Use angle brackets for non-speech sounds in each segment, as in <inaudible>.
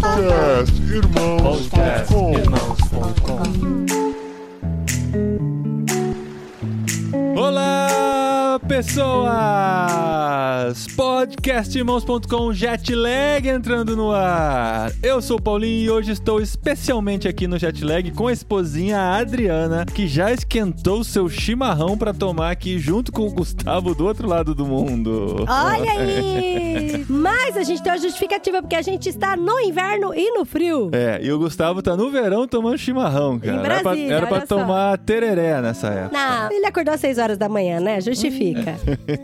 Podcast Irmãos.com Olá, pessoas! Podcastirmãos.com Jetlag entrando no ar. Eu sou o Paulinho e hoje estou especialmente aqui no Jetlag com a esposinha Adriana, que já esquentou seu chimarrão para tomar aqui junto com o Gustavo do outro lado do mundo. Olha aí! <laughs> Mas a gente tem uma justificativa porque a gente está no inverno e no frio. É, e o Gustavo tá no verão tomando chimarrão, cara. pra, Brasília, era só. tomar tereré nessa época. Não, ele acordou às 6 horas da manhã, né? Justifica.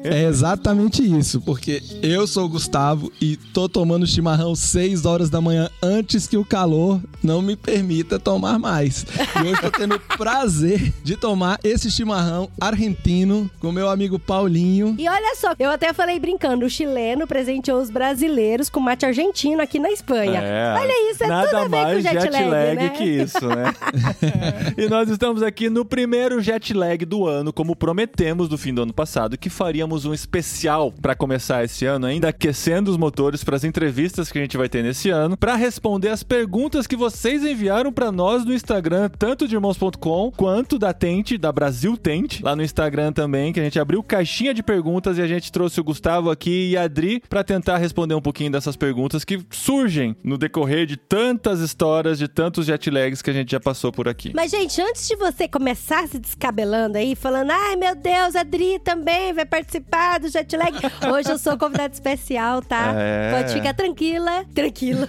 É exatamente isso, porque eu sou o Gustavo e tô tomando chimarrão 6 horas da manhã antes que o calor não me permita tomar mais. E hoje tô tendo o prazer de tomar esse chimarrão argentino com meu amigo Paulinho. E olha só, eu até falei brincando, o chileno presenteou os brasileiros com mate argentino aqui na Espanha. É, Olha isso, é nada tudo a ver mais com jet lag, né? que isso, né? <laughs> e nós estamos aqui no primeiro jet lag do ano, como prometemos do fim do ano passado, que faríamos um especial para começar esse ano, ainda aquecendo os motores para as entrevistas que a gente vai ter nesse ano, para responder as perguntas que vocês enviaram para nós no Instagram, tanto de irmãos.com quanto da Tente, da Brasil Tente, lá no Instagram também, que a gente abriu caixinha de perguntas e a gente trouxe o Gustavo aqui e a Adri para tentar responder um pouquinho dessas perguntas que surgem no decorrer de tantas histórias, de tantos jet lags que a gente já passou por aqui. Mas, gente, antes de você começar se descabelando aí, falando, ai meu Deus, a Dri também vai participar do jet lag. Hoje eu sou convidada especial, tá? É. Pode ficar tranquila. Tranquila.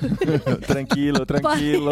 tranquilo, <laughs> tranquilo.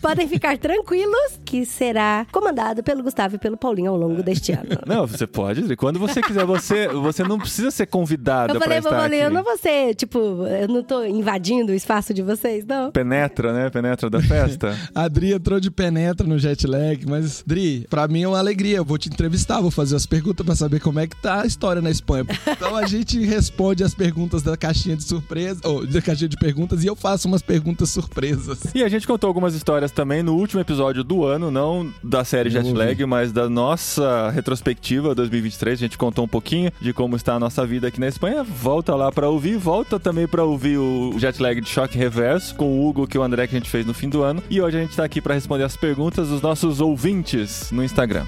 Podem ficar tranquilos que será comandado pelo Gustavo e pelo Paulinho ao longo deste ano. Não, você pode, Adri. Quando você quiser, você, você não precisa ser convidada Eu pra falei, estar Paulinho, aqui. eu não vou ser, tipo, eu não tô invadindo o espaço de vocês, não. Penetra, né? Penetra da festa. <laughs> A Dri entrou de penetra no jet lag, mas Dri, pra mim é uma alegria. Eu vou te entrevistar, vou fazer as perguntas pra saber como é que tá a história na Espanha. Então a gente responde as perguntas da caixinha de surpresa, ou da caixinha de perguntas, e eu faço umas perguntas surpresas. E a gente contou algumas histórias também no último episódio do ano, não da série Eu Jet Lag, mas da nossa retrospectiva 2023. A gente contou um pouquinho de como está a nossa vida aqui na Espanha. Volta lá pra ouvir, volta também pra ouvir o Jet Lag de choque reverso com o Hugo, que o André que a gente fez no fim do ano. E hoje a gente tá aqui pra responder as perguntas dos nossos ouvintes no Instagram.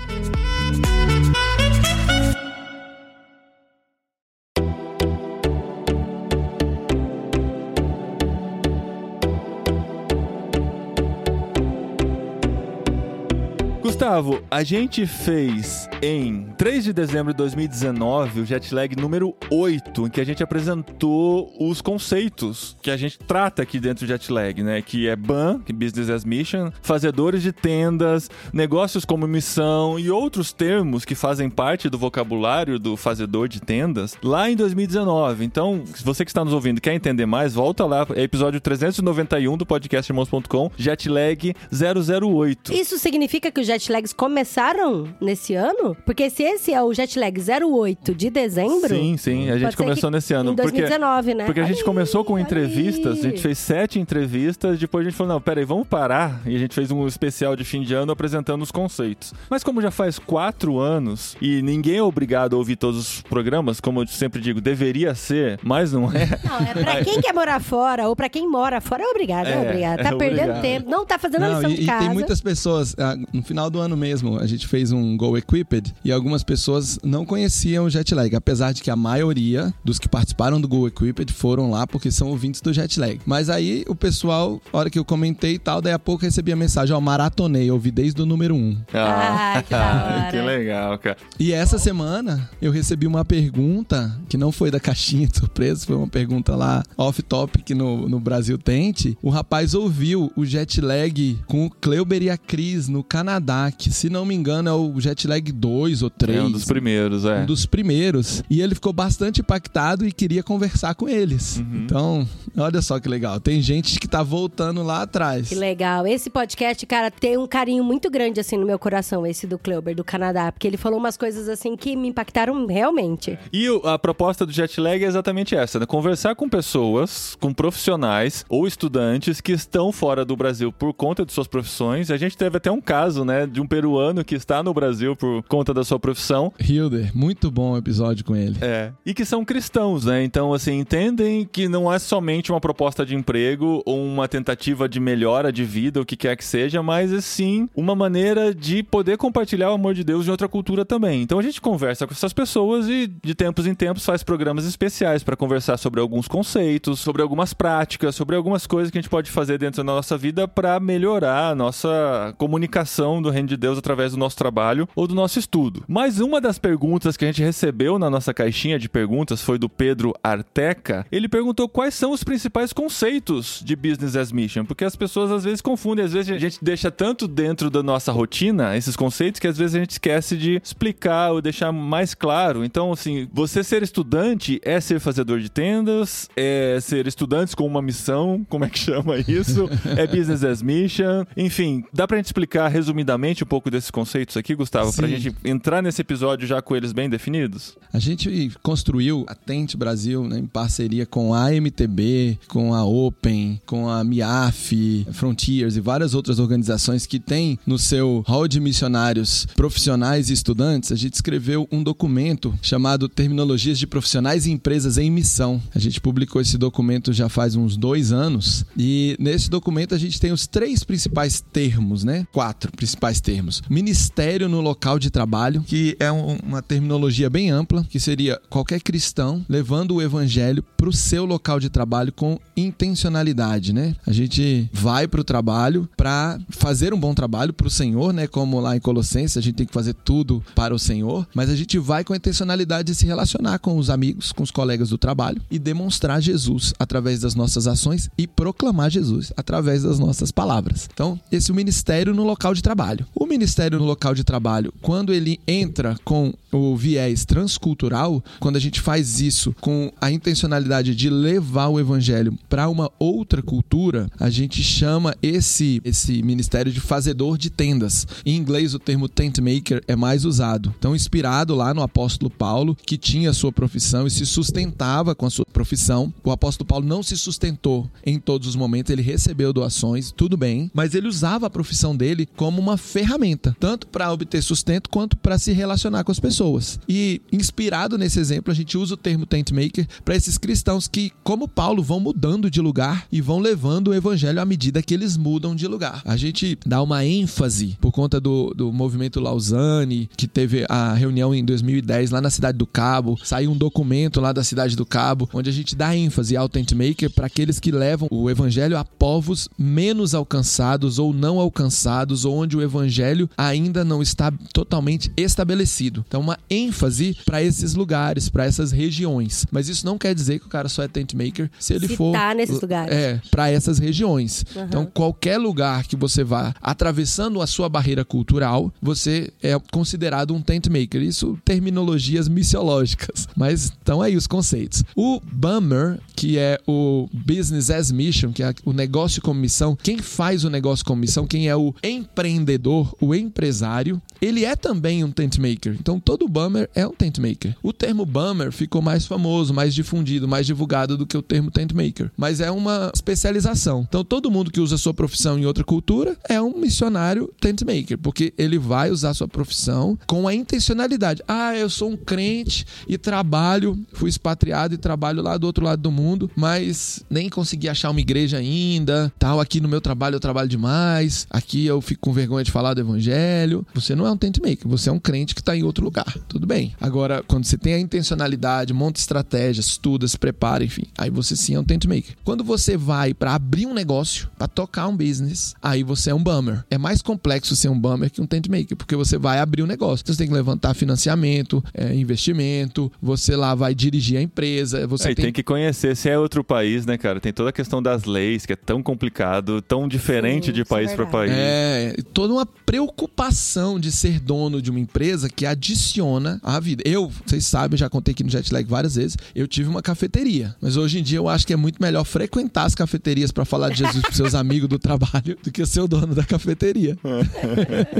Gustavo, a gente fez em 3 de dezembro de 2019 o jet lag número 8, em que a gente apresentou os conceitos que a gente trata aqui dentro do jet lag, né? Que é BAN, que é Business as Mission, fazedores de tendas, negócios como missão e outros termos que fazem parte do vocabulário do fazedor de tendas lá em 2019. Então, se você que está nos ouvindo quer entender mais, volta lá, é episódio 391 do podcast irmãos.com, jet lag 008. Isso significa que os jet lags começaram nesse ano? Porque se esse é o jet lag 08 de dezembro. Sim, sim, a gente começou nesse ano. Em 2019, porque, né? Porque a gente começou com entrevistas, a gente fez sete entrevistas, depois a gente falou, não, peraí, vamos parar. E a gente fez um especial de fim de ano apresentando os conceitos. Mas como já faz quatro anos e ninguém é obrigado a ouvir todos os programas, como eu sempre digo, deveria ser, mas não é. Não, é pra quem quer morar fora ou pra quem mora fora, é obrigado, é, É, obrigado. Tá é perdendo obrigado. tempo, não tá fazendo a Não, lição e, de e casa. tem muitas pessoas, ah, no final do ano mesmo, a gente fez um Go Equipped e algumas pessoas não conheciam o jet lag, apesar de que a maioria dos que participaram do Go Equipped foram lá porque são ouvintes do jet lag. Mas aí o pessoal, a hora que eu comentei e tal, daí a pouco eu recebi a mensagem, ó, maratonei, ouvi desde o número 1. Ah, <laughs> que da hora. que legal, cara. E essa semana eu recebi uma pergunta que não foi da caixinha de surpresa, foi uma pergunta lá off-topic no, no Brasil Tente. O rapaz ouviu o jet lag com o Kleuber e a Cris no Canadá, que se não me engano é o jet lag 2 ou 3. É um dos primeiros, é. Um dos primeiros. E ele ficou bastante impactado e queria conversar com eles. Uhum. Então, olha só que legal. Tem gente que tá voltando lá atrás. Que legal. Esse podcast, cara, tem um carinho muito grande, assim, no meu coração, esse do Kleuber, do Canadá. Porque ele falou umas coisas, assim, que me impactaram realmente. E a proposta do jet lag é exatamente essa, né? Conversar com pessoas, com profissionais ou estudantes que estão fora do Brasil por conta de suas profissões. A gente teve até um caso, né, de de um peruano que está no Brasil por conta da sua profissão. Hilder, muito bom episódio com ele. É. E que são cristãos, né? Então, assim, entendem que não é somente uma proposta de emprego ou uma tentativa de melhora de vida, o que quer que seja, mas sim uma maneira de poder compartilhar o amor de Deus de outra cultura também. Então a gente conversa com essas pessoas e de tempos em tempos faz programas especiais para conversar sobre alguns conceitos, sobre algumas práticas, sobre algumas coisas que a gente pode fazer dentro da nossa vida para melhorar a nossa comunicação do reino de Deus através do nosso trabalho ou do nosso estudo. Mas uma das perguntas que a gente recebeu na nossa caixinha de perguntas foi do Pedro Arteca. Ele perguntou quais são os principais conceitos de business as mission, porque as pessoas às vezes confundem, às vezes a gente deixa tanto dentro da nossa rotina esses conceitos que às vezes a gente esquece de explicar ou deixar mais claro. Então, assim, você ser estudante é ser fazedor de tendas, é ser estudantes com uma missão, como é que <laughs> chama isso? é business as mission. Enfim, dá pra gente explicar resumidamente um pouco desses conceitos aqui, Gustavo, Sim. pra gente entrar nesse episódio já com eles bem definidos? A gente construiu a Tente Brasil né, em parceria com a AMTB, com a Open, com a MIAF, Frontiers e várias outras organizações que têm no seu hall de missionários profissionais e estudantes. A gente escreveu um documento chamado Terminologias de Profissionais e Empresas em Missão. A gente publicou esse documento já faz uns dois anos e nesse documento a gente tem os três principais termos, né? Quatro principais termos. Ministério no local de trabalho, que é um, uma terminologia bem ampla, que seria qualquer cristão levando o evangelho para o seu local de trabalho com intencionalidade, né? A gente vai para o trabalho para fazer um bom trabalho para o Senhor, né? Como lá em Colossenses, a gente tem que fazer tudo para o Senhor, mas a gente vai com a intencionalidade de se relacionar com os amigos, com os colegas do trabalho e demonstrar Jesus através das nossas ações e proclamar Jesus através das nossas palavras. Então, esse é o ministério no local de trabalho. O ministério no local de trabalho, quando ele entra com o viés transcultural, quando a gente faz isso com a intencionalidade de levar o evangelho para uma outra cultura, a gente chama esse esse ministério de fazedor de tendas. Em inglês o termo tent maker é mais usado. Então inspirado lá no apóstolo Paulo, que tinha sua profissão e se sustentava com a sua profissão. O apóstolo Paulo não se sustentou em todos os momentos, ele recebeu doações, tudo bem, mas ele usava a profissão dele como uma ferramenta, tanto para obter sustento quanto para se relacionar com as pessoas. E inspirado nesse exemplo, a gente usa o termo tent maker para esses cristãos que, como Paulo, vão mudando de lugar e vão levando o evangelho à medida que eles mudam de lugar. A gente dá uma ênfase por conta do, do movimento Lausanne, que teve a reunião em 2010 lá na cidade do Cabo, saiu um documento lá da cidade do Cabo, onde a gente dá ênfase ao tent maker para aqueles que levam o evangelho a povos menos alcançados ou não alcançados, onde o evangelho ainda não está totalmente estabelecido. Então, uma ênfase para esses lugares, para essas regiões. Mas isso não quer dizer que o cara só é tent maker se ele se for tá nesses lugares. É, para essas regiões. Uhum. Então, qualquer lugar que você vá atravessando a sua barreira cultural, você é considerado um tent maker. Isso terminologias missiológicas, <laughs> mas estão aí os conceitos. O Bummer, que é o business as mission, que é o negócio como missão, quem faz o negócio como missão, quem é o empreendedor, o empresário, ele é também um tent maker. Então, todo bummer é um tent maker. O termo bummer ficou mais famoso, mais difundido, mais divulgado do que o termo tent maker, mas é uma especialização. Então todo mundo que usa sua profissão em outra cultura é um missionário tent maker, porque ele vai usar sua profissão com a intencionalidade. Ah, eu sou um crente e trabalho, fui expatriado e trabalho lá do outro lado do mundo, mas nem consegui achar uma igreja ainda, tal, aqui no meu trabalho eu trabalho demais, aqui eu fico com vergonha de falar do evangelho. Você não é um tent maker, você é um crente que está em outro lugar tudo bem. Agora, quando você tem a intencionalidade, monta estratégias, estuda, se prepara, enfim, aí você sim é um tent maker. Quando você vai para abrir um negócio, para tocar um business, aí você é um bummer. É mais complexo ser um bummer que um tent maker, porque você vai abrir um negócio. Então, você tem que levantar financiamento, é, investimento, você lá vai dirigir a empresa, você é, tem... tem que conhecer se é outro país, né, cara? Tem toda a questão das leis, que é tão complicado, tão diferente sim, de país é para país. É, toda uma preocupação de ser dono de uma empresa que adiciona à vida. Eu, vocês sabem, já contei aqui no Jetlag várias vezes, eu tive uma cafeteria. Mas hoje em dia eu acho que é muito melhor frequentar as cafeterias para falar de Jesus pros seus amigos do trabalho do que ser o dono da cafeteria. <laughs>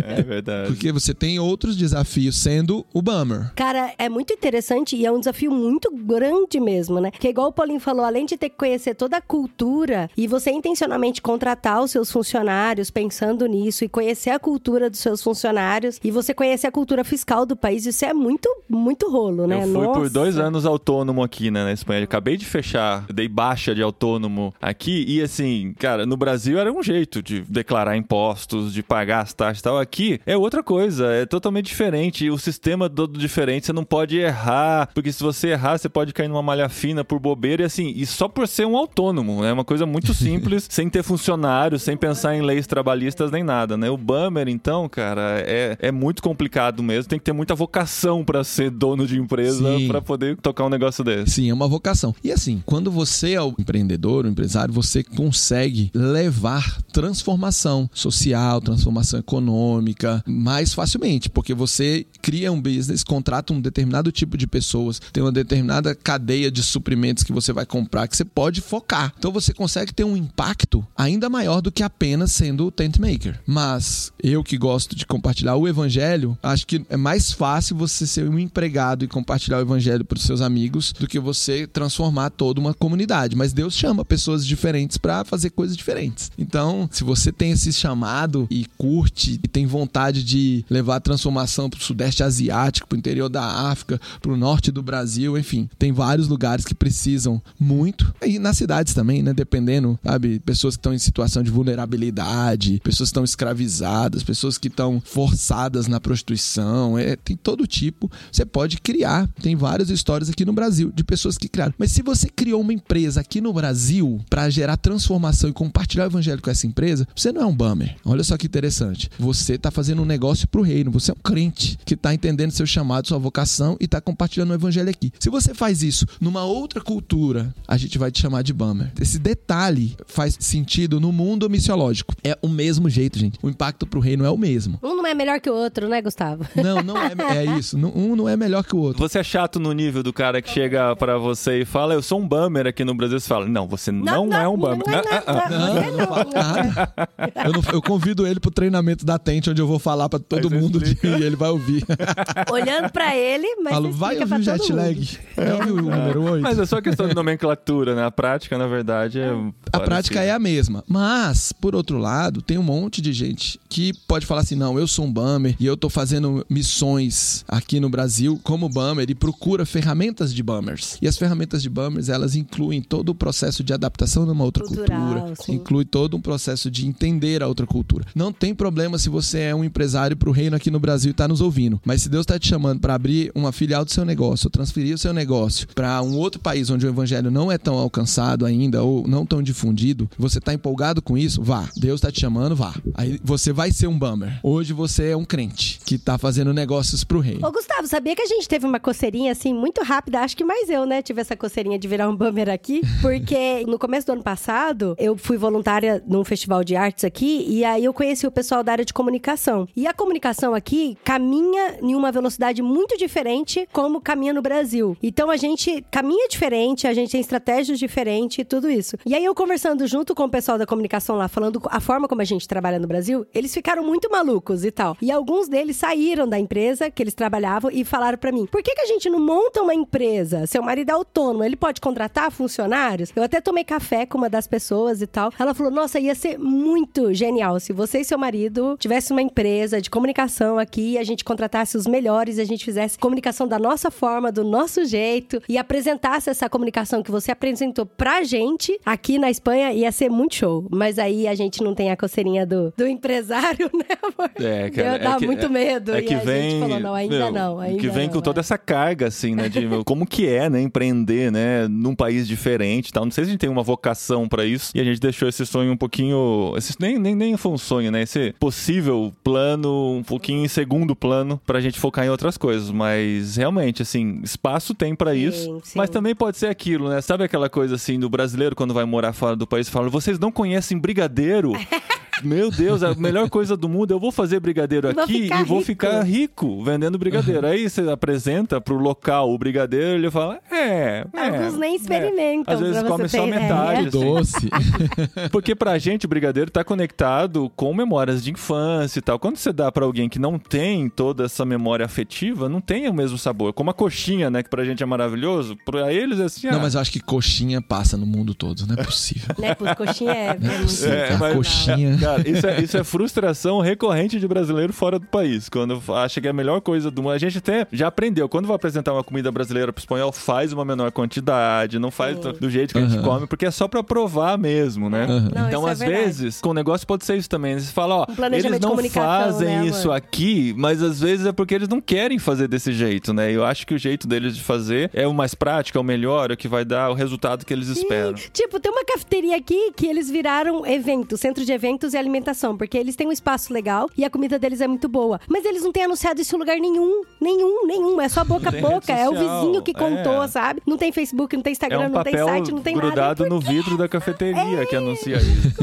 É verdade. Porque você tem outros desafios sendo o bummer. Cara, é muito interessante e é um desafio muito grande mesmo, né? Que igual o Paulinho falou, além de ter que conhecer toda a cultura e você intencionalmente contratar os seus funcionários pensando nisso e conhecer a cultura dos seus funcionários e você conhecer a cultura fiscal do país, isso é muito, muito rolo, né? Eu fui por Nossa. dois anos autônomo aqui, né, na Espanha. Eu acabei de fechar, dei baixa de autônomo aqui e assim, cara, no Brasil era um jeito de declarar impostos, de pagar as taxas e tal. Aqui é outra coisa, é totalmente diferente. O sistema é todo diferente, você não pode errar, porque se você errar, você pode cair numa malha fina por bobeira e assim, e só por ser um autônomo, né? Uma coisa muito simples, <laughs> sem ter funcionário, sem pensar em leis trabalhistas nem nada, né? O Bummer, então, cara, é, é muito complicado mesmo. Tem que ter muita vocação pra ser dono de empresa pra poder tocar um negócio desse. Sim, é uma vocação. E assim, quando você é o empreendedor, o empresário, você consegue levar transformação social, transformação econômica mais facilmente, porque você cria um business, contrata um determinado tipo de pessoas, tem uma determinada cadeia de suprimentos que você vai comprar que você pode focar. Então você consegue ter um impacto ainda maior do que apenas sendo o tent maker. Mas eu que gosto de compartilhar o evangelho, acho que é mais fácil você ser um empregado e compartilhar o evangelho para os seus amigos do que você transformar toda uma comunidade. Mas Deus chama pessoas diferentes para fazer coisas diferentes. Então, se você tem esse chamado e curte e tem vontade de levar a transformação para o sudeste asiático, para o interior da África, para o norte do Brasil, enfim, tem vários lugares que precisam muito. E nas cidades também, né? Dependendo, sabe? Pessoas que estão em situação de vulnerabilidade, pessoas que estão escravizadas, pessoas que estão forçadas na prostituição, é, tem todo tipo. Você pode criar. Tem várias histórias aqui no Brasil de pessoas que criaram. Mas se você criou uma empresa aqui no Brasil para gerar transformação e compartilhar o evangelho com essa empresa, você não é um bummer. Olha só que interessante. Você está fazendo um negócio pro reino. Você é um crente que está entendendo seu chamado, sua vocação e está compartilhando o evangelho aqui. Se você faz isso numa outra cultura, a gente vai te chamar de bummer. Esse detalhe faz sentido no mundo missiológico. É o mesmo jeito, gente. O impacto pro reino é o mesmo. Um não é melhor que o outro, né, Gustavo? Não, não é, é <laughs> isso. Não- Um não é melhor que o outro. Você é chato no nível do cara que chega pra você e fala, eu sou um bummer aqui no Brasil. Você fala, não, você não, é um bummer. Não, Ah, ah, ah. não, não, Não, eu não falo nada. Eu, não- eu convido ele pro treinamento da Tente, onde eu vou falar pra todo Aí mundo e ele vai ouvir. <laughs> Olhando pra ele, mas Falo, vai ouvir o jet lag. ouvir o número 8. Mas é só questão de nomenclatura, né? A prática, na verdade, é. A prática é a mesma. Mas, por outro lado, tem um monte de gente que pode falar assim: não, eu sou um bummer e eu tô fazendo missões aqui no Brasil como bummer e procura ferramentas de bummers. E as ferramentas de bummers, elas incluem todo o processo de adaptação numa outra Cultural, cultura, sim. inclui todo um processo de entender a outra cultura. Não tem problema se você é um empresário pro reino aqui no Brasil e tá nos ouvindo, mas se Deus tá te chamando para abrir uma filial do seu negócio, ou transferir o seu negócio para um outro país onde o evangelho não é tão alcançado ainda ou não tão difundido, você tá empolgado com isso? Vá. Deus tá te chamando, vá. Aí você vai ser um bummer. Hoje você é um crente que tá fazendo negócios pro reino. Ô, Gustavo, sabia que a gente teve uma coceirinha assim muito rápida? Acho que mais eu, né? Tive essa coceirinha de virar um bummer aqui. <laughs> Porque no começo do ano passado, eu fui voluntária num festival de artes aqui e aí eu conheci o pessoal da área de comunicação. E a comunicação aqui caminha em uma velocidade muito diferente como caminha no Brasil. Então a gente caminha diferente, a gente tem estratégias diferentes e tudo isso. E aí eu conversando junto com o pessoal da comunicação lá, falando a forma como a gente trabalha no Brasil, eles ficaram muito malucos e tal. E alguns deles saíram da empresa que eles trabalhavam e falaram pra mim: por que, que a gente não monta uma empresa? Seu marido é autônomo, ele pode contratar funcionários? Eu até tomei café com uma das pessoas e tal. Ela falou: nossa, ia ser muito genial se você e seu marido tivessem uma empresa de comunicação aqui, a gente contratasse os melhores, a gente fizesse comunicação da nossa forma, do nosso jeito e apresentasse essa comunicação que você apresentou pra gente aqui na Espanha, ia ser muito show. Mas aí a gente não tem a coceirinha do, do empresário, <laughs> né, amor? É, cara, Deu- dá é que- muito medo. É e que a vem. gente falou, não, ainda meu, não, ainda Que vem não, com toda é. essa carga, assim, né? De meu, como que é, né? Empreender, né? Num país diferente e tal. Não sei se a gente tem uma vocação pra isso. E a gente deixou esse sonho um pouquinho. Esse, nem, nem, nem foi um sonho, né? Esse possível plano, um pouquinho em segundo plano, pra gente focar em outras coisas. Mas realmente, assim, espaço tem pra Sim, isso. sim. Mas também pode ser aquilo, né? Sabe aquela coisa assim do brasileiro quando vai morar fora do país fala: vocês não conhecem brigadeiro? <laughs> <laughs> Meu Deus, a melhor coisa do mundo, eu vou fazer brigadeiro vou aqui e vou rico. ficar rico vendendo brigadeiro. Aí você apresenta pro local o brigadeiro, ele fala: "É, é Alguns nem é." experimentam. Às vezes come só ideia. metade. Que doce. <laughs> Porque pra gente o brigadeiro tá conectado com memórias de infância e tal. Quando você dá pra alguém que não tem toda essa memória afetiva, não tem o mesmo sabor. Como a coxinha, né, que pra gente é maravilhoso, pra eles é assim, Não, ah, mas eu acho que coxinha passa no mundo todo, não é possível. Né, pô, coxinha é, é muito É, mas- coxinha. Cara, isso é, isso é frustração recorrente de brasileiro fora do país. Quando acha que é a melhor coisa do mundo. A gente até já aprendeu. Quando vai apresentar uma comida brasileira pro espanhol, faz uma menor quantidade, não faz Sim. do, do jeito que a gente come, porque é só pra provar mesmo, né? Aham. Não, então, é às verdade. vezes, com o negócio pode ser isso também. Você fala, ó, Um planejamento eles de não fazem né, isso aqui, mas às vezes é porque eles não querem fazer desse jeito, né? Eu acho que o jeito deles de fazer é o mais prático, é o melhor, é o que vai dar o resultado que eles esperam. Tipo, tem uma cafeteria aqui que eles viraram evento, centro de eventos e alimentação, porque eles têm um espaço legal e a comida deles é muito boa. Mas eles não têm anunciado isso em lugar nenhum. Nenhum, nenhum. É só boca a <laughs> boca. É o vizinho que contou, é. sabe? Não tem Facebook, não tem É Instagram, um não tem site, não tem nada. grudado E por no vidro da cafeteria que anuncia isso.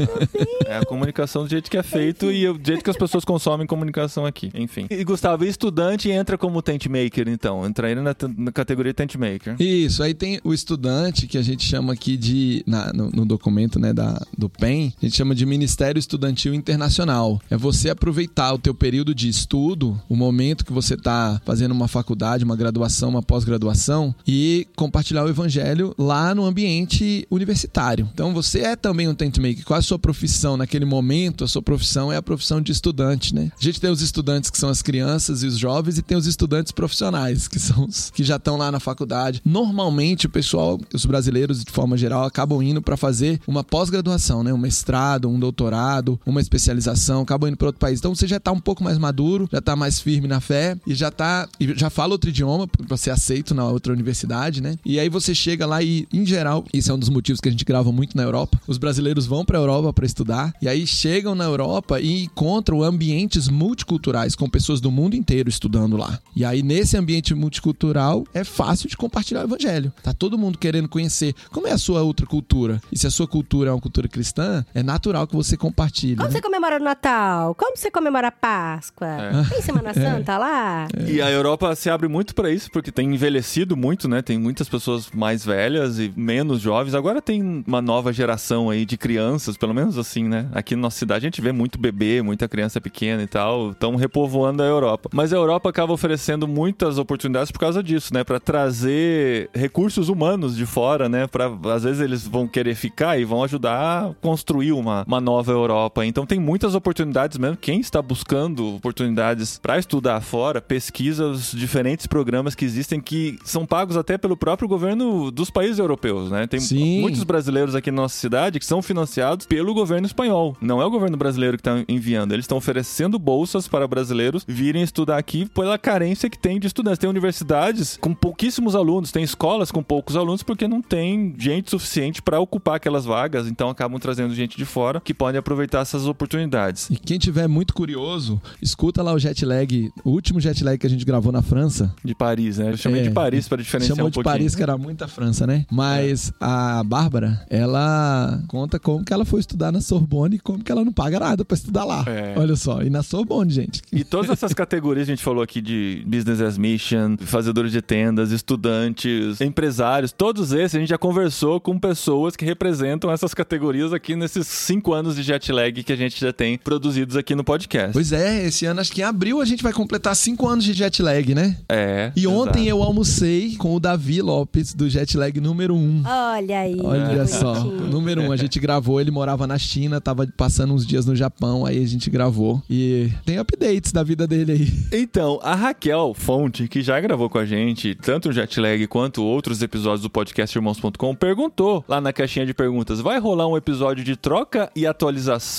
É a comunicação do jeito que é feito e o jeito que as pessoas consomem comunicação aqui. Enfim. E Gustavo, estudante entra como tent maker, então? Entraria na, na categoria tent maker. Isso, aí tem o estudante que a gente chama aqui de, na- no, no documento né, da, do PEN, a gente chama de Ministério Estudantil Internacional. É você aproveitar o teu período de estudo, o momento que você está fazendo uma faculdade, uma graduação, uma pós-graduação e compartilhar o evangelho lá no ambiente universitário. Então você é também um tent maker. Qual a sua profissão naquele momento? A sua profissão é a profissão de estudante, né? A gente tem os estudantes que são as crianças e os jovens e tem os estudantes profissionais, que são os que já estão lá na faculdade. Normalmente o pessoal, os brasileiros de forma geral, acabam indo para fazer uma pós-graduação, né? Um mestrado, um doutorado, uma especialização, acabam indo para outro país. Então você já tá um pouco mais maduro, já tá mais firme na fé e já tá e já fala outro idioma para ser aceito na outra universidade, né? E aí você chega lá e, em geral, isso é um dos motivos que a gente grava muito na Europa. Os brasileiros vão para Europa para estudar e aí chegam na Europa e encontram ambientes multiculturais com pessoas do mundo inteiro estudando lá. E aí nesse ambiente multicultural é fácil de compartilhar o evangelho. Tá todo mundo querendo conhecer como é a sua outra cultura. E se a sua cultura é uma cultura cristã, é natural que você compartilhe. Como né? você comemora o Natal? Como você comemora a Páscoa? É. Tem Semana <laughs> Santa lá? E a Europa se abre muito pra isso, porque tem envelhecido muito, né? Tem muitas pessoas mais velhas e menos jovens. Agora tem uma nova geração aí de crianças, pelo menos assim, né? Aqui na nossa cidade a gente vê muito bebê, muita criança pequena e tal. Estão repovoando a Europa. Mas a Europa acaba oferecendo muitas oportunidades por causa disso, né? Pra trazer recursos humanos de fora, né? Pra, às vezes eles vão querer ficar e vão ajudar a construir uma, uma nova Europa. Então tem muitas oportunidades mesmo. Quem está buscando oportunidades para estudar fora, pesquisa os diferentes programas que existem que são pagos até pelo próprio governo dos países europeus, né? Tem Sim. muitos brasileiros aqui na nossa cidade que são financiados pelo governo espanhol. Não é o governo brasileiro que está enviando. Eles estão oferecendo bolsas para brasileiros virem estudar aqui pela carência que tem de estudantes. Tem universidades com pouquíssimos alunos, tem escolas com poucos alunos porque não tem gente suficiente para ocupar aquelas vagas. Então acabam trazendo gente de fora que pode aproveitar essas oportunidades. E quem tiver muito curioso, escuta lá o jet lag, o último jet lag que a gente gravou na França. De Paris, né? Eu chamei É, de Paris para diferenciar Chamou um de pouquinho. Paris, que era muita França, né? Mas a Bárbara, ela conta como que ela foi estudar na Sorbonne e como que ela não paga nada pra estudar lá. É. Olha só, e na Sorbonne, gente. E todas essas <laughs> categorias que a gente falou aqui de business as mission, fazedores de tendas, estudantes, empresários, todos esses a gente já conversou com pessoas que representam essas categorias aqui nesses cinco anos de jet lag que a gente já tem produzidos aqui no podcast. Pois é, esse ano, acho que em abril, a gente vai completar cinco anos de jet lag, né? É. E ontem exato. eu almocei com o Davi Lopes, do jet lag número um. Olha aí. Olha que só, bonitinho. número um, a gente gravou, ele morava na China, tava passando uns dias no Japão, aí a gente gravou. E tem updates da vida dele aí. Então, a Raquel Fonte, que já gravou com a gente, tanto o Jetlag quanto outros episódios do podcast Irmãos.com, perguntou lá na caixinha de perguntas: vai rolar um episódio de troca e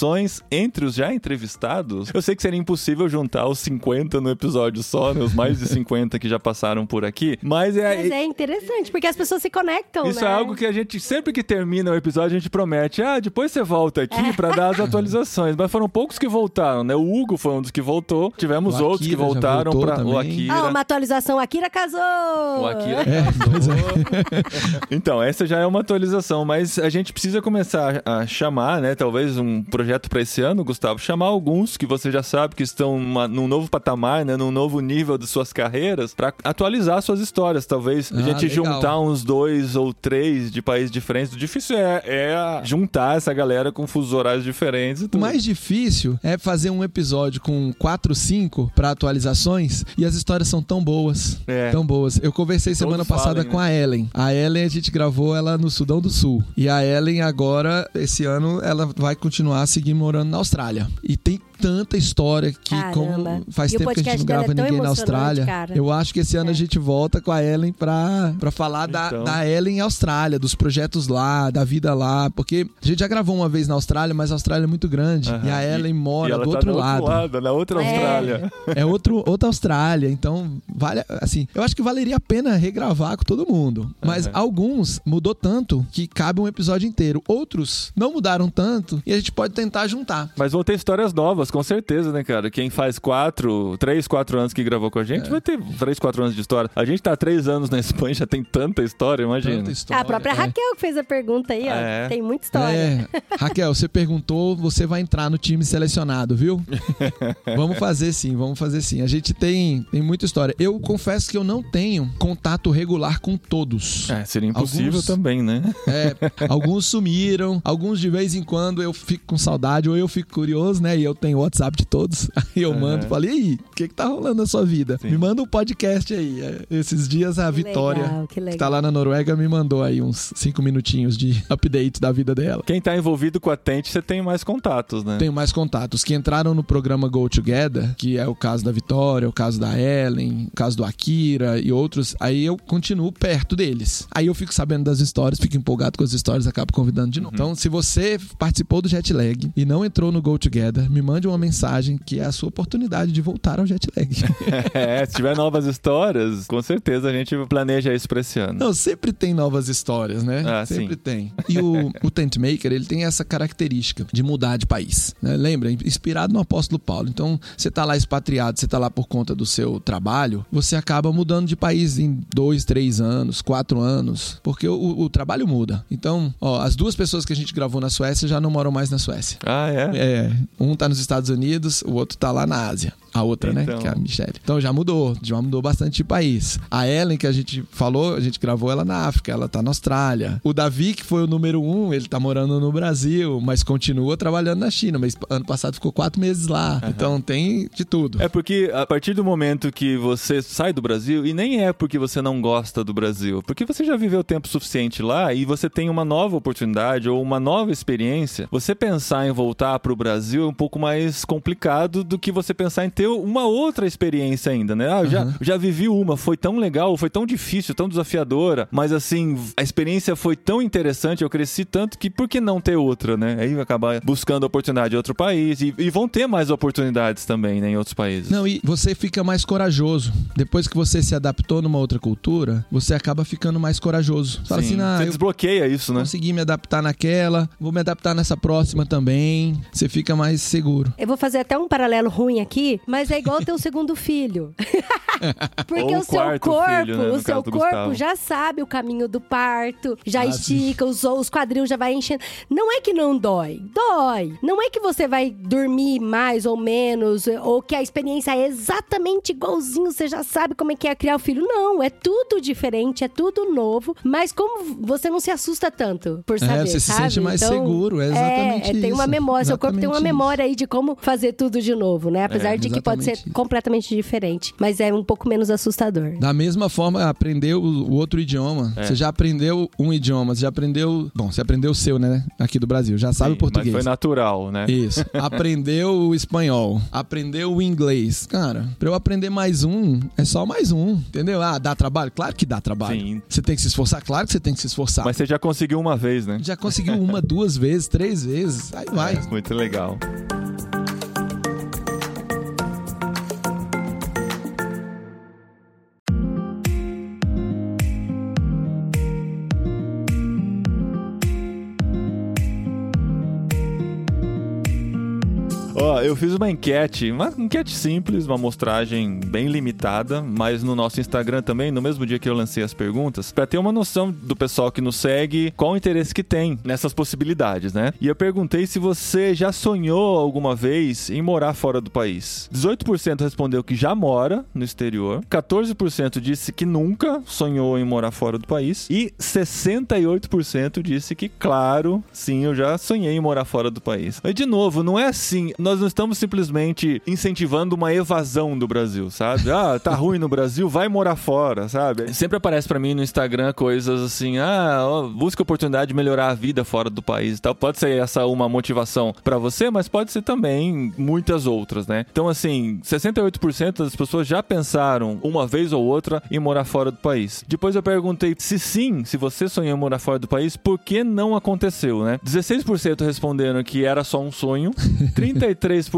atualizações entre os já entrevistados? Eu sei que seria impossível juntar os 50 no episódio só, né? Os mais de 50 que já passaram por aqui, mas é. Mas é interessante, porque as pessoas se conectam, Isso né? é algo que a gente, sempre que termina o episódio, a gente promete, ah, depois você volta É. aqui pra dar as atualizações. Mas foram poucos que voltaram, né? O Hugo foi um dos que voltou, tivemos O outros que voltaram pra. O. Akira. Ah, uma atualização. Akira casou! O Akira É, é. Então, essa já é uma atualização, mas a gente precisa começar a chamar, né? Talvez um projeto projeto para esse ano, Gustavo? Chamar alguns que você já sabe que estão numa, num novo patamar, né? Num novo nível de suas carreiras, para atualizar suas histórias. Talvez a Ah, gente legal. juntar uns dois ou três de países diferentes. O difícil é, é juntar essa galera com fusos horários diferentes. e O mais difícil é fazer um episódio com 4, 5 para atualizações e as histórias são tão boas. É. Tão boas. Eu conversei semana passada falem, com a Ellen. A Ellen, a gente gravou ela no Sudão do Sul. E a Ellen, agora, esse ano, ela vai continuar seguir morando na Austrália. E tem tanta história que, Caramba. como faz E tempo que a gente não dela grava é ninguém na Austrália. cara. Eu acho que esse ano É. a gente volta com a Ellen pra, pra falar da, Então. da Ellen Austrália, dos projetos lá, da vida lá. Porque a gente já gravou uma vez na Austrália, mas a Austrália é muito grande. Aham. E a Ellen E mora ela do tá outro do lado. lado, na outra É. Austrália. É outro, outra Austrália, então vale assim. Eu acho que valeria a pena regravar com todo mundo. Mas Aham. alguns mudou tanto que cabe um episódio inteiro. Outros não mudaram tanto e a gente pode tentar juntar. Mas vão ter histórias novas, com certeza, né, cara? Quem faz quatro, três, quatro anos que gravou com a gente, vai ter três, quatro anos de história. A gente tá há três anos na Espanha, já tem tanta história, imagina. Tanta história. a própria É. Raquel que fez a pergunta aí, ó. É. Tem muita história. É. Raquel, você perguntou, você vai entrar no time selecionado, viu? <laughs> vamos fazer sim, vamos fazer sim. A gente tem, tem muita história. Eu confesso que eu não tenho contato regular com todos. É, seria impossível Alguns- também, né? É, alguns sumiram, alguns de vez em quando eu fico com saudade ou eu fico curioso, né? E eu tenho o WhatsApp de todos. <laughs> Aí eu mando, falei, e aí, o que que tá rolando na sua vida? Sim. Me manda um podcast aí. É, Esses dias a Que Vitória, legal, que legal. que tá lá na Noruega, me mandou aí uns cinco minutinhos de <laughs> update da vida dela. Quem tá envolvido com a Tente, você tem mais contatos, né? Tenho mais contatos que entraram no programa Go Together, que é o caso da Vitória, o caso da Ellen, o caso do Akira e outros. Aí eu continuo perto deles. Aí eu fico sabendo das histórias, fico empolgado com as histórias, acabo convidando de novo. Então, se você participou do jet lag e não entrou no Go Together, me mande uma mensagem que é a sua oportunidade de voltar ao jet lag. <laughs> É, se tiver novas histórias, com certeza a gente planeja isso pra esse ano. Não, sempre tem novas histórias, né? Ah, sempre sim. tem. E o, <laughs> o Tent Maker, ele tem essa característica de mudar de país. né? Lembra? Inspirado no apóstolo Paulo. Então, você tá lá expatriado, você tá lá por conta do seu trabalho, você acaba mudando de país em dois, três anos, quatro anos, porque o, o trabalho muda. Então, ó, as duas pessoas que a gente gravou na Suécia já não moram mais na Suécia. Ah, é? É, um tá nos Estados Unidos, o outro tá lá na Ásia. A outra, Então. né? Que é a Michelle. Então já mudou, já mudou bastante de país. A Ellen, que a gente falou, a gente gravou ela na África, ela tá na Austrália. O Davi, que foi o número um, ele tá morando no Brasil, mas continua trabalhando na China. Mas ano passado ficou quatro meses lá. Então tem de tudo. É porque a partir do momento que você sai do Brasil, e nem é porque você não gosta do Brasil, porque você já viveu tempo suficiente lá e você tem uma nova oportunidade ou uma nova experiência, você pensar em voltar pro Brasil é um pouco mais complicado do que você pensar em ter uma outra experiência ainda, né? Ah, eu já, já vivi uma, foi tão legal, foi tão difícil, tão desafiadora, mas assim, a experiência foi tão interessante, eu cresci tanto que por que não ter outra, né? Aí acabar buscando oportunidade em outro país e, e vão ter mais oportunidades também, né, em outros países. Não, e você fica mais corajoso. Depois que você se adaptou numa outra cultura, você acaba ficando mais corajoso. Fala Sim. assim, ah, você desbloqueia isso, né? consegui me adaptar naquela, vou me adaptar nessa próxima também. Você fica mais seguro. Eu vou fazer até um paralelo ruim aqui, mas é igual ter um segundo filho. <laughs> Porque o o seu corpo, filho, né, o seu corpo já sabe o caminho do parto, já Ah, estica, os, os quadril já vai enchendo. Não é que não dói, dói. Não é que você vai dormir mais ou menos, ou que a experiência é exatamente igualzinho, você já sabe como é que é criar o filho. Não, é tudo diferente, é tudo novo, mas como você não se assusta tanto por saber, É, você se sabe? sente mais seguro, é exatamente é, tem uma isso, memória, seu corpo tem uma memória aí de como fazer tudo de novo, né? Apesar É, de que pode ser isso. completamente diferente, mas é um pouco menos assustador. Da mesma forma, aprender o, o outro idioma. É. Você já aprendeu um idioma, você já aprendeu. Bom, você aprendeu o seu, né? Aqui do Brasil, já sabe Sim, o português. Mas foi natural, né? Isso. <laughs> Aprendeu o espanhol. Aprendeu o inglês. Cara, pra eu aprender mais um, é só mais um. Entendeu? Ah, dá trabalho? Claro que dá trabalho. Sim. Você tem que se esforçar? Claro que você tem que se esforçar. Mas você já conseguiu uma vez, né? Já conseguiu uma, duas vezes, três vezes. Aí vai. Muito legal. Eu fiz uma enquete, uma enquete simples, uma amostragem bem limitada, mas no nosso Instagram também, no mesmo dia que eu lancei as perguntas, pra ter uma noção do pessoal que nos segue, qual o interesse que tem nessas possibilidades, né? E eu perguntei se você já sonhou alguma vez em morar fora do país. 18% respondeu que já mora no exterior, 14% disse que nunca sonhou em morar fora do país e 68% disse que, claro, sim, eu já sonhei em morar fora do país. Mas, de novo, não é assim. Nós não estamos simplesmente incentivando uma evasão do Brasil, sabe? Ah, tá ruim no Brasil, vai morar fora, sabe? Sempre aparece pra mim no Instagram coisas assim, ah, ó, busca oportunidade de melhorar a vida fora do país e tal. Pode ser essa uma motivação pra você, mas pode ser também muitas outras, né? Então, assim, 68% das pessoas já pensaram uma vez ou outra em morar fora do país. Depois eu perguntei se sim, se você sonhou em morar fora do país, por que não aconteceu, né? 16% responderam que era só um sonho, <laughs> 33%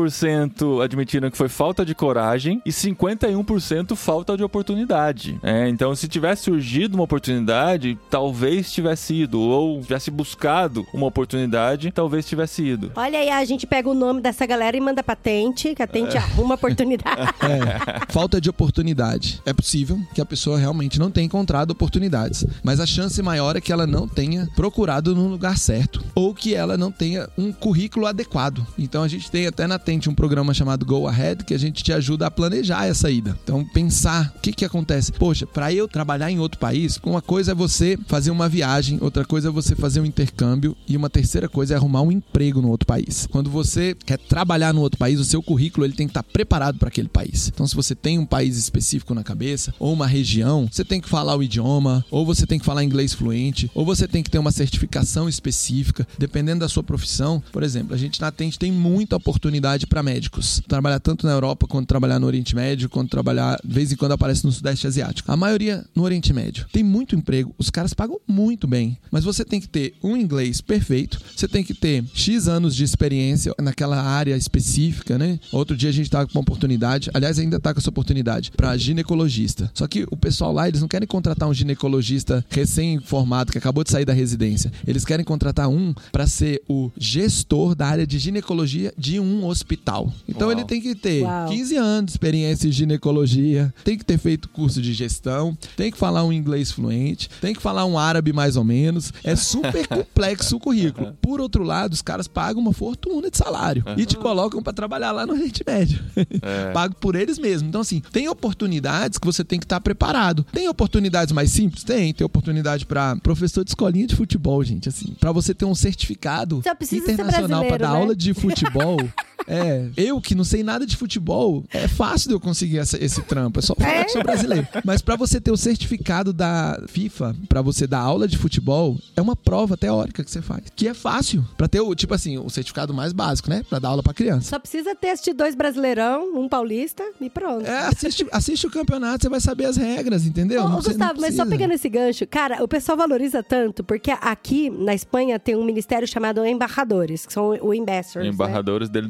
admitiram que foi falta de coragem e 51% falta de oportunidade. É, então, se tivesse surgido uma oportunidade, talvez tivesse ido, ou tivesse buscado uma oportunidade, talvez tivesse ido. Olha aí, a gente pega o nome dessa galera e manda patente, que a Tente arruma oportunidade. <laughs> É, falta de oportunidade. É possível que a pessoa realmente não tenha encontrado oportunidades, mas a chance maior é que ela não tenha procurado no lugar certo ou que ela não tenha um currículo adequado. Então a gente tem até na Tente um programa chamado Go Ahead que a gente te ajuda a planejar essa ida. Então pensar o que que acontece. Poxa, para eu trabalhar em outro país, uma coisa é você fazer uma viagem, outra coisa é você fazer um intercâmbio e uma terceira coisa é arrumar um emprego no outro país. Quando você quer trabalhar no outro país, o seu currículo ele tem que estar preparado para aquele país. Então se você tem um país específico na cabeça ou uma região, você tem que falar o idioma, ou você tem que falar inglês fluente, ou você tem que ter uma certificação específica, dependendo da sua profissão. Por exemplo, a gente na Tente tem muita oportunidade para médicos. Trabalhar tanto na Europa quanto trabalhar no Oriente Médio, quanto trabalhar de vez em quando aparece no Sudeste Asiático. A maioria no Oriente Médio. Tem muito emprego, os caras pagam muito bem, mas você tem que ter um inglês perfeito, você tem que ter X anos de experiência naquela área específica, né? Outro dia a gente tava com uma oportunidade, aliás, ainda tá com essa oportunidade para ginecologista. Só que o pessoal lá, eles não querem contratar um ginecologista recém-formado que acabou de sair da residência. Eles querem contratar um para ser o gestor da área de ginecologia de um hospital. Então Uau. ele tem que ter Uau. 15 anos de experiência em ginecologia, tem que ter feito curso de gestão, tem que falar um inglês fluente, tem que falar um árabe mais ou menos. É super <laughs> complexo o currículo. Por outro lado, os caras pagam uma fortuna de salário e te colocam para trabalhar lá no Oriente Médio. É. <laughs> Pago por eles mesmos. Então, assim, tem oportunidades que você tem que estar preparado. Tem oportunidades mais simples? Tem. Tem oportunidade para professor de escolinha de futebol, gente. Assim, para você ter um certificado internacional para dar né? aula de futebol. <laughs> É, eu que não sei nada de futebol, é fácil de eu conseguir essa- esse trampo, é só falar que sou brasileiro. Mas pra você ter o certificado da FIFA, pra você dar aula de futebol, é uma prova teórica que você faz, que é fácil. Pra ter o, tipo assim, o certificado mais básico, né? Pra dar aula pra criança. Só precisa ter este dois brasileirão, um paulista e pronto. É, assiste, assiste o campeonato, você vai saber as regras, entendeu? Ô, Não Gustavo, mas só pegando esse gancho, cara, o pessoal valoriza tanto, porque aqui na Espanha tem um ministério chamado Embarradores, que são o Ambassadors. né? Embarradores dele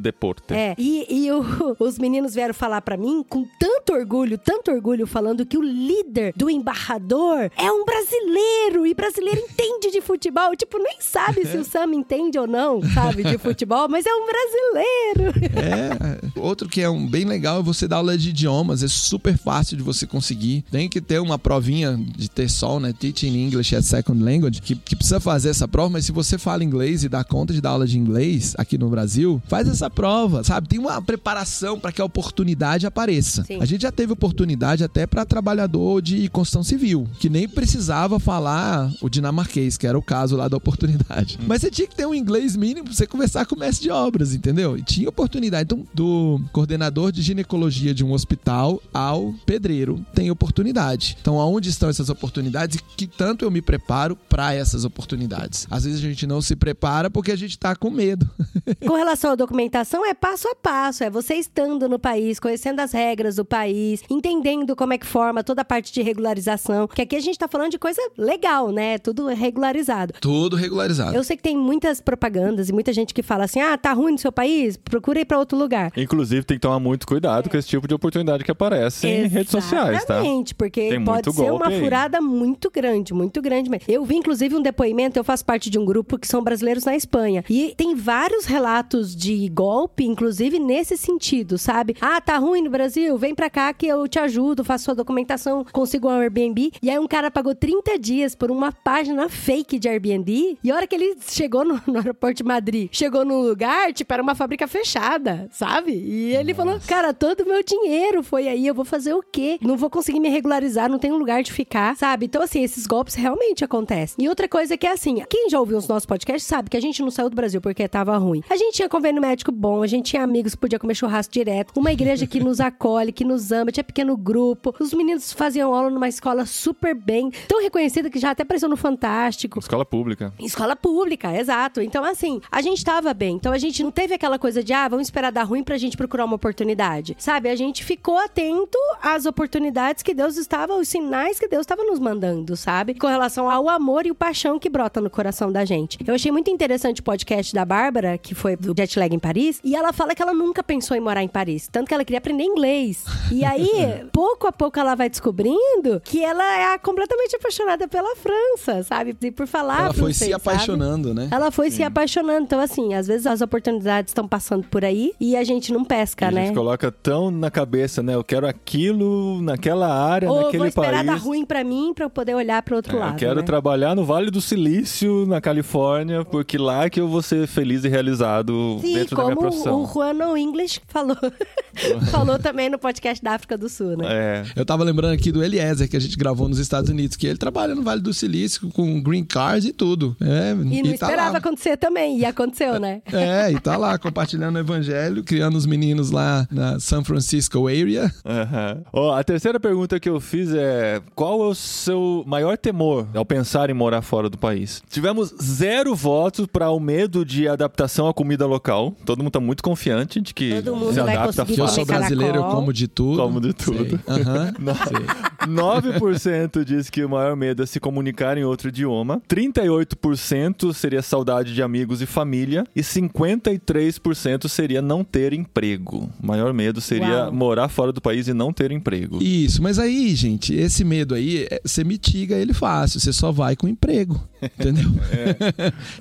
É, e, e o- <laughs> os meninos vieram falar pra mim com tanto orgulho, tanto orgulho, falando que o líder do embarrador é um brasileiro e brasileiro entende de futebol. Tipo, nem sabe se o <laughs> Sam entende ou não, sabe, de futebol, mas é um brasileiro. É, outro que é um bem legal é você dar aula de idiomas, é super fácil de você conseguir. Tem que ter uma provinha de TESOL, né? Teaching English as Second Language, que, que precisa fazer essa prova, mas se você fala inglês e dá conta de dar aula de inglês aqui no Brasil, faz essa prova, sabe? Tem uma preparação para que a oportunidade apareça. Sim. A gente já teve oportunidade até para trabalhador de construção civil, que nem precisava falar o dinamarquês, que era o caso lá da oportunidade. Mas você tinha que ter um inglês mínimo pra você conversar com o mestre de obras, entendeu? E tinha oportunidade. Então, do coordenador de ginecologia de um hospital ao pedreiro tem oportunidade. Então, aonde estão essas oportunidades e que tanto eu me preparo para essas oportunidades? Às vezes a gente não se prepara porque a gente tá com medo. <laughs> Com relação à documentação, é passo a passo. É você estando no país, conhecendo as regras do país, entendendo como é que forma toda a parte de regularização. Que aqui a gente tá falando de coisa legal, né? Tudo regularizado. Tudo regularizado. Eu sei que tem muitas propagandas e muita gente que fala assim: ah, tá ruim no seu país? Procura ir pra outro lugar. Inclusive, tem que tomar muito cuidado com esse tipo de oportunidade que aparece em redes sociais, tá? Exatamente, porque Tem pode ser golpe uma aí. furada muito grande, muito grande mesmo. Eu vi, inclusive, um depoimento, eu faço parte de um grupo que são brasileiros na Espanha. E tem vários relatos de golpe, inclusive, nesse sentido, sabe? Ah, tá ruim no Brasil? Vem pra cá que eu te ajudo, faço sua documentação, consigo um Airbnb. E aí um cara pagou 30 dias por uma página fake de Airbnb. E a hora que ele chegou no, no aeroporto de Madrid, chegou no lugar, tipo, era uma fábrica fechada, sabe? E ele falou, cara, todo o meu dinheiro foi aí, eu vou fazer o quê? Não vou conseguir me regularizar, não tenho lugar de ficar, sabe? Então, assim, esses golpes realmente acontecem. E outra coisa que é assim, quem já ouviu os nossos podcasts sabe que a gente não saiu do Brasil porque tava ruim. A gente tinha convênio médico bom, a gente tinha amigos que podia comer churrasco direto, uma igreja que nos acolhe, que nos ama, tinha pequeno grupo. Os meninos faziam aula numa escola super bem, tão reconhecida que já até apareceu no Fantástico. Escola pública. Escola pública, exato. Então, assim, a gente tava bem. Então, a gente não teve aquela coisa de, ah, vamos esperar dar ruim pra gente procurar uma oportunidade. Sabe? A gente ficou atento às oportunidades que Deus estava, os sinais que Deus estava nos mandando, sabe? Com relação ao amor e o paixão que brota no coração da gente. Eu achei muito interessante o podcast da Bárbara, que foi do Jet Lag em Paris, e ela fala que ela nunca pensou em morar em Paris. Tanto que ela queria aprender inglês. E aí, <laughs> pouco a pouco, ela vai descobrindo que ela é completamente apaixonada pela França, sabe? E por falar Ela foi se sabe? apaixonando, né? Ela foi se apaixonando. Então, assim, às vezes as oportunidades estão passando por aí e a gente não pesca, a né? gente coloca tão na cabeça, né? Eu quero aquilo naquela área, Ou naquele vou esperar país. dar ruim pra mim pra eu poder olhar pro outro É, lado. eu quero né? trabalhar no Vale do Silício, na Califórnia, porque lá que eu vou ser feliz e realizado Sim, dentro da minha profissão. O Juan No English falou. <laughs> falou também no podcast da África do Sul, né? É. Eu tava lembrando aqui do Eliezer, que a gente gravou nos Estados Unidos, que ele trabalha no Vale do Silício com green card e tudo. É, E não tá esperava lá. acontecer também, e aconteceu, né? É, e tá lá <laughs> compartilhando o evangelho, criando os meninos lá na San Francisco area. Aham. Ó, a terceira pergunta que eu fiz é: qual é o seu maior temor ao pensar em morar fora do país? Tivemos zero votos para o medo de adaptação à comida local. Todo mundo tá muito confiante de que Todo mundo se vai adapta Que eu sou brasileiro, eu caracol. como de tudo. Como de tudo. Sei. <laughs> 9% diz que o maior medo é se comunicar em outro idioma. 38% seria saudade de amigos e família. E 53% seria não ter emprego. O maior medo seria Uau. morar fora do país e não ter emprego. Isso, mas aí, gente, esse medo aí, é- você mitiga ele fácil, você só vai com emprego, <laughs> entendeu?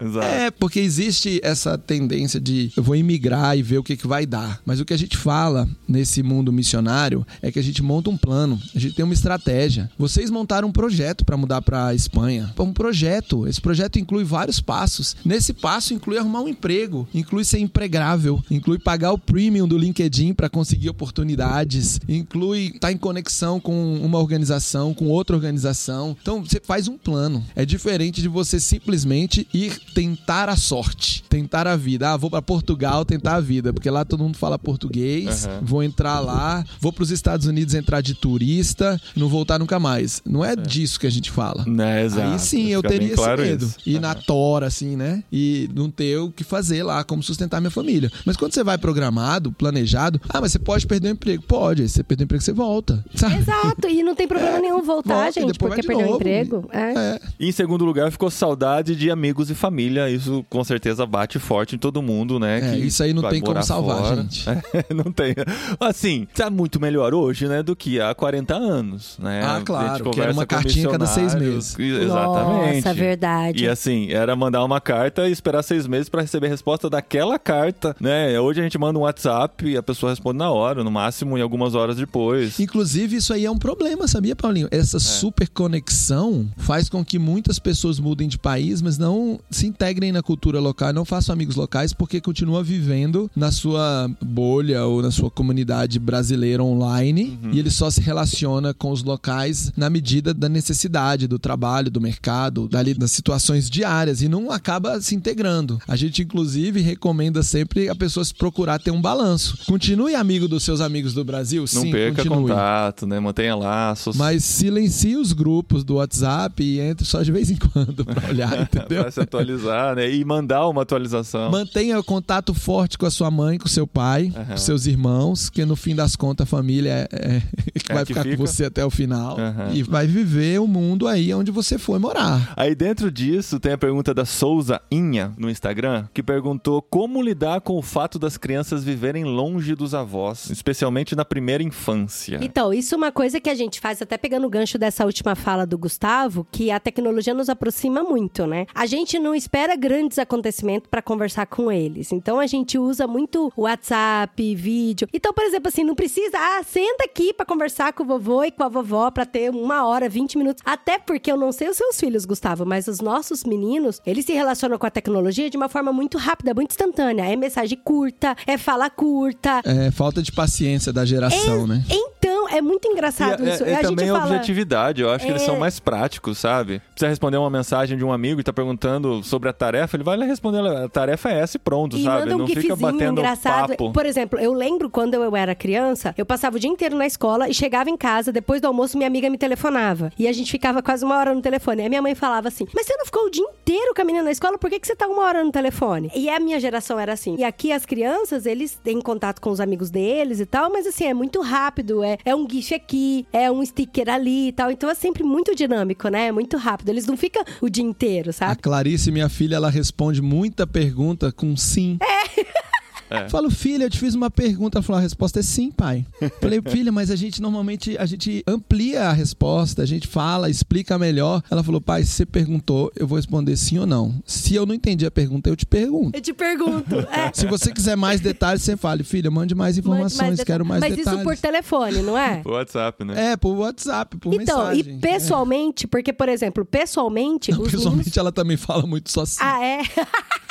Exato. <laughs> É, porque existe essa tendência de eu vou imigrar e ver o que, que vai dar. Mas o que a gente fala nesse mundo missionário é que a gente monta um plano, a gente tem uma estratégia. Vocês montaram um projeto para mudar para Espanha. Um projeto. Esse projeto inclui vários passos. Nesse passo inclui arrumar um emprego, inclui ser empregável, inclui pagar o premium do LinkedIn para conseguir oportunidades, inclui estar em conexão com uma organização, com outra organização. Então você faz um plano. É diferente de você simplesmente ir tentar a sorte, tentar a vida. Ah, vou para Portugal tentar a vida, porque lá todo mundo fala português. Aham. Vou entrar lá, vou para os Estados Unidos entrar de turista, não voltar nunca mais. Não é, disso que a gente fala. Né, exato. Aí sim eu teria claro esse medo. isso. Ir na tora, assim, né? E não ter o que fazer lá, como sustentar minha família. Mas quando você vai programado, planejado, ah, mas você pode perder o emprego. Pode. Se você perder o emprego, você volta. Sabe? Exato, e não tem problema nenhum voltar, Volta gente, porque de perdeu o novo. emprego. É. É. E em segundo lugar, ficou saudade de amigos e família. Isso com certeza bate forte em todo mundo, né? É, que isso aí não vai tem como salvar, fora. gente. <laughs> É, não tem. Assim, tá muito melhor hoje, né? Do que há 40 anos, né? Ah, claro, que era conversa uma cartinha cada seis meses. Exatamente. Nossa, verdade. E assim, era mandar uma carta e esperar seis meses pra receber a resposta daquela carta, né? Hoje a gente manda um WhatsApp e a pessoa responde na hora, no máximo em algumas horas depois. Inclusive, isso aí é um problema, sabia, Paulinho? Essa super conexão faz com que muitas pessoas mudem de país, mas não se integrem na cultura local, não façam amigos locais, porque continua vivendo na sua bolha ou na sua comunidade brasileira online e ele só se relaciona com os locais na medida da necessidade, do trabalho, do mercado, dali das situações diárias e não acaba se integrando. A gente, inclusive, recomenda sempre a pessoa se procurar ter um balanço. Continue amigo dos seus amigos do Brasil, Não sim, perca continue. contato, né? Mantenha laços. Mas silencie os grupos do WhatsApp e entre só de vez em quando pra olhar, <laughs> entendeu? pra se atualizar, né? E mandar uma atualização. Mantenha o contato forte com a sua mãe, com o seu pai, Aham. com seus irmãos, que no fim das contas a família é, é- <laughs> que É vai que ficar fica. com você até o final Aham. e vai viver o mundo aí onde você foi morar. Aí dentro disso tem a pergunta da Souza Inha no Instagram, que perguntou como lidar com o fato das crianças viverem longe dos avós, especialmente na primeira infância. Então, isso é uma coisa que a gente faz, até pegando o gancho dessa última fala do Gustavo, que a tecnologia nos aproxima muito, né? A gente não espera grandes acontecimentos para conversar com eles. Então, a gente usa muito WhatsApp, vídeo. Então, por exemplo, assim, não precisa, ah, senta aqui pra conversar com o vovô e com a vovó pra ter uma hora, 20 minutos. Até porque eu não sei os seus filhos, Gustavo, mas os nossos meninos, eles se relacionam com a tecnologia de uma forma muito rápida, muito instantânea. É mensagem curta, é fala curta. É falta de paciência da geração, né? Então, é muito engraçado E é, isso. é E a também gente a fala... objetividade. Eu acho que eles É. são mais práticos, sabe? Precisa responder uma mensagem de um amigo e tá perguntando sobre a tarefa, ele vai lá responder. A tarefa é essa e pronto, E sabe? manda um Não fica batendo engraçado. papo. Por exemplo, eu lembro quando eu era criança, eu passava o dia inteiro na escola e chegava em casa, depois do almoço, minha amiga me telefonava. E a gente ficava quase uma hora no telefone. Aí minha mãe falava assim: Mas você não ficou o dia inteiro com a menina na escola? Por que, que você tá uma hora no telefone? E a minha geração era assim. E aqui as crianças, eles têm contato com os amigos deles e tal, mas assim, é muito rápido. É, é um gif aqui, é um sticker ali e tal. Então é sempre muito dinâmico, né? É muito rápido. Eles não ficam o dia inteiro, A sabe? Clarice, minha filha, ela responde muita pergunta com sim. É. <laughs> Falo, filha, eu te fiz uma pergunta. Ela falou, a resposta é sim, pai. Falei, filha, mas a gente normalmente a gente amplia a resposta, a gente fala, explica melhor. Ela falou, pai, se você perguntou, eu vou responder sim ou não. Se eu não entendi a pergunta, eu te pergunto. Eu te pergunto. <laughs> É. Se você quiser mais detalhes, você fale, filha, mande mais informações, Mande quero mais Mas detalhes. isso por telefone, não é? O WhatsApp, né? É, por WhatsApp, por Então, mensagem. e pessoalmente, porque, por exemplo, pessoalmente, É. Não, os pessoalmente meninos... ela também fala muito só assim. Ah, é?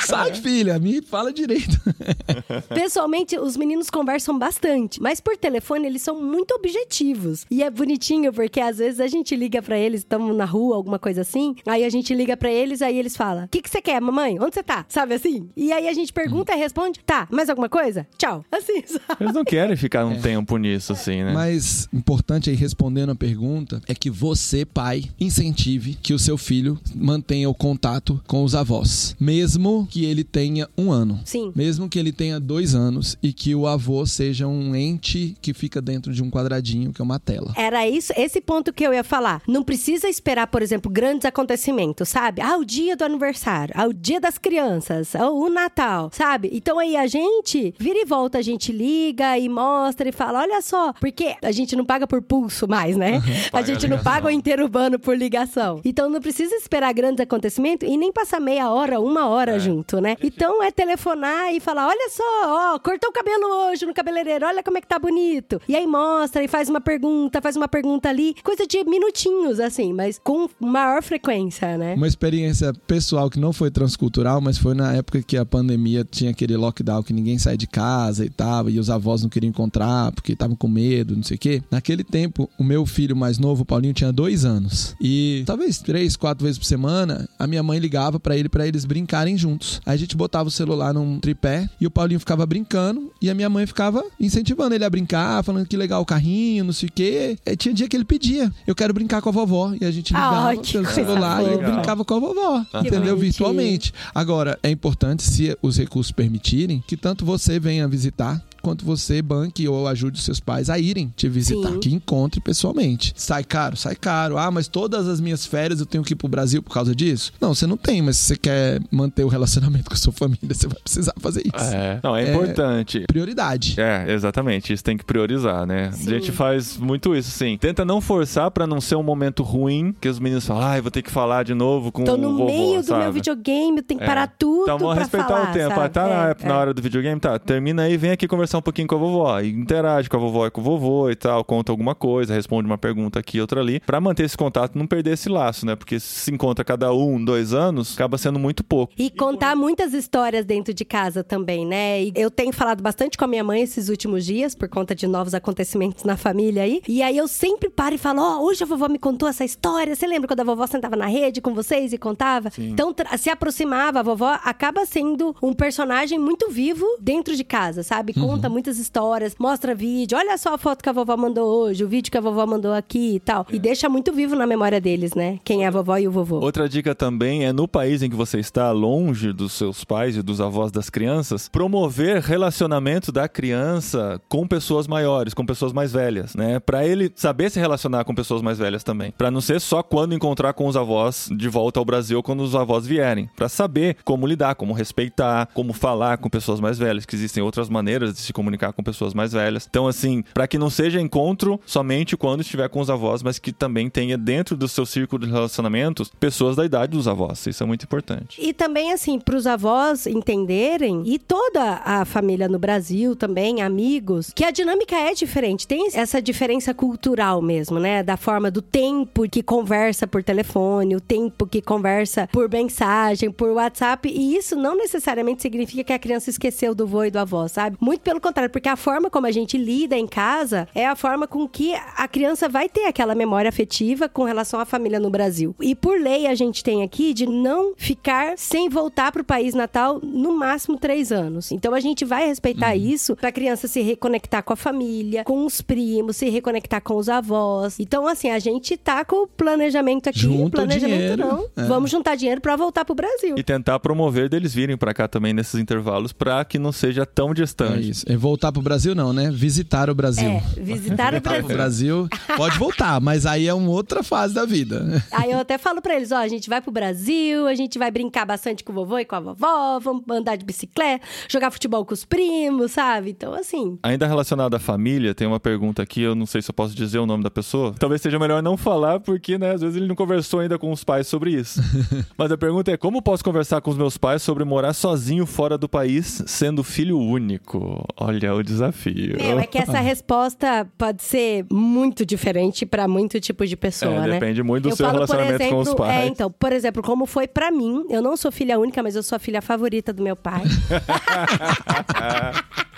Sai, <laughs> filha, me fala direito. <laughs> <laughs> Pessoalmente, os meninos conversam bastante, mas por telefone eles são muito objetivos. E é bonitinho porque às vezes a gente liga pra eles, estamos na rua, alguma coisa assim, aí a gente liga pra eles, aí eles falam: "O que que você quer, mamãe? Onde você tá?" Sabe assim? E aí a gente pergunta e responde: "Tá, mais alguma coisa? Tchau." <laughs> Assim, sabe? Eles não querem ficar um tempo nisso, assim, né? Mas importante aí, respondendo a pergunta, é que você, pai, incentive que o seu filho mantenha o contato com os avós. Mesmo que ele tenha um ano. Sim. Mesmo que ele tenha dois anos e que o avô seja um ente que fica dentro de um quadradinho, que é uma tela. Era isso, esse ponto que eu ia falar. Não precisa esperar, por exemplo, grandes acontecimentos, sabe? Ah, o dia do aniversário, ah, o dia das crianças, ah, o Natal, sabe? Então aí a gente vira e volta, a gente liga e mostra e fala, olha só, porque a gente não paga por pulso mais, né? <laughs> a gente não paga o interurbano por ligação. Então não precisa esperar grandes acontecimentos e nem passar meia hora, uma hora junto, né? Então é telefonar e falar, olha só, ó, cortou o cabelo hoje no cabeleireiro, olha como é que tá bonito. E aí mostra e faz uma pergunta, faz uma pergunta ali, coisa de minutinhos, assim, mas com maior frequência, né? Uma experiência pessoal que não foi transcultural, mas foi na época que a pandemia tinha aquele lockdown que ninguém sai de casa e tava, e os avós não queriam encontrar porque estavam com medo, não sei o quê. Naquele tempo, o meu filho mais novo, Paulinho, tinha dois anos. E talvez três, quatro vezes por semana, a minha mãe ligava pra ele para eles brincarem juntos. Aí a gente botava o celular num tripé e o Paulinho ficava brincando e a minha mãe ficava incentivando ele a brincar, falando que legal o carrinho, não sei o quê. Aí tinha dia que ele pedia: Eu quero brincar com a vovó. E a gente ligava Ai, que pelo celular e ele fofa. brincava com a vovó. Entendeu? bonitinho. Virtualmente. Agora, é importante, se os recursos permitirem, que tanto você venha visitar quanto você banque ou ajude os seus pais a irem te visitar, Sim. que encontre pessoalmente. Sai caro, sai caro. Ah, mas todas as minhas férias eu tenho que ir pro Brasil por causa disso? Não, você não tem, mas se você quer manter o relacionamento com a sua família, <laughs> você vai precisar fazer isso. É. Não, é, É. importante. Prioridade. É, exatamente. Isso tem que priorizar, né? Sim. A gente faz muito isso, sim. Tenta não forçar pra não ser um momento ruim, que os meninos falam, ai, vou ter que falar de novo com Tô o no vovô, meio do sabe? meu videogame, eu tenho que É. parar tudo Então vamos respeitar falar, o tempo. sabe? Ah, tá na, É, época- na é. hora do videogame, tá. Termina aí, vem aqui conversar um pouquinho com a vovó. Interage com a vovó e com o vovô e tal, conta alguma coisa, responde uma pergunta aqui, outra ali, pra manter esse contato, não perder esse laço, né? Porque se encontra cada um, dois anos, acaba sendo muito pouco. E contar muitas histórias dentro de casa também, né? E eu tenho falado bastante com a minha mãe esses últimos dias, por conta de novos acontecimentos na família aí. E aí eu sempre paro e falo: Ó, hoje a vovó me contou essa história. Você lembra quando a vovó sentava na rede com vocês e contava? Então tra- se aproximava, a vovó acaba sendo um personagem muito vivo dentro de casa, sabe? Conta muitas histórias, mostra vídeo. Olha só a foto que a vovó mandou hoje, o vídeo que a vovó mandou aqui e tal. E deixa muito vivo na memória deles, né? Quem é a vovó e o vovô. Outra dica também é no país em que você está, longe dos seus pais e dos avós das crianças, promover relacionamento da criança com pessoas maiores, com pessoas mais velhas, né? Pra ele saber se relacionar com pessoas mais velhas também. Pra não ser só quando encontrar com os avós de volta ao Brasil, quando os avós vierem. Pra saber como lidar, como respeitar, como falar com pessoas mais velhas, que existem outras maneiras de se comunicar com pessoas mais velhas. Então, assim, para que não seja encontro somente quando estiver com os avós, mas que também tenha dentro do seu círculo de relacionamentos pessoas da idade dos avós. Isso é muito importante. E também, assim, para os avós entenderem, e toda a família no Brasil também, amigos, que a dinâmica é diferente. Tem essa diferença cultural mesmo, né? Da forma do tempo que conversa por telefone, o tempo que conversa por mensagem, por WhatsApp. E isso não necessariamente significa que a criança esqueceu do vô e do avó, sabe? Muito pelo contrário, porque a forma como a gente lida em casa é a forma com que a criança vai ter aquela memória afetiva com relação à família no Brasil. E por lei a gente tem aqui de não ficar sem voltar para o país natal no máximo três anos. Então a gente vai respeitar Uhum. isso para a criança se reconectar com a família, com os primos, se reconectar com os avós. Então assim a gente tá com o planejamento aqui, Junta o planejamento dinheiro. não. É. Vamos juntar dinheiro para voltar pro Brasil. E tentar promover deles virem para cá também nesses intervalos para que não seja tão É distante. isso. É voltar pro Brasil não, né? Visitar o Brasil. É, visitar o Voltar pro Brasil. Brasil. Pode voltar, mas aí é uma outra fase da vida. Aí eu até falo pra eles, ó, a gente vai pro Brasil, a gente vai brincar bastante com o vovô e com a vovó, vamos andar de bicicleta, jogar futebol com os primos, sabe? Então, assim, Ainda relacionado à família, tem uma pergunta aqui, eu não sei se eu posso dizer o nome da pessoa. Talvez seja melhor não falar, porque, né, às vezes ele não conversou ainda com os pais sobre isso. <laughs> Mas a pergunta é: como posso conversar com os meus pais sobre morar sozinho fora do país, sendo filho único? Olha o desafio. meu, é que essa <laughs> resposta pode ser muito diferente pra muito tipo de pessoa, É, né? depende muito do eu seu falo, relacionamento exemplo, com os pais. É, então, por exemplo, como foi pra mim, eu não sou filha única, mas eu sou a filha favorita do meu pai. <laughs>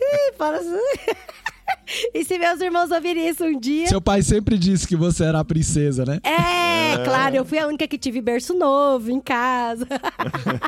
Ih, assim. <laughs> E se meus irmãos ouvirem isso um dia. Seu pai sempre disse que você era a princesa, né? É, claro, eu fui a única que tive berço novo em casa.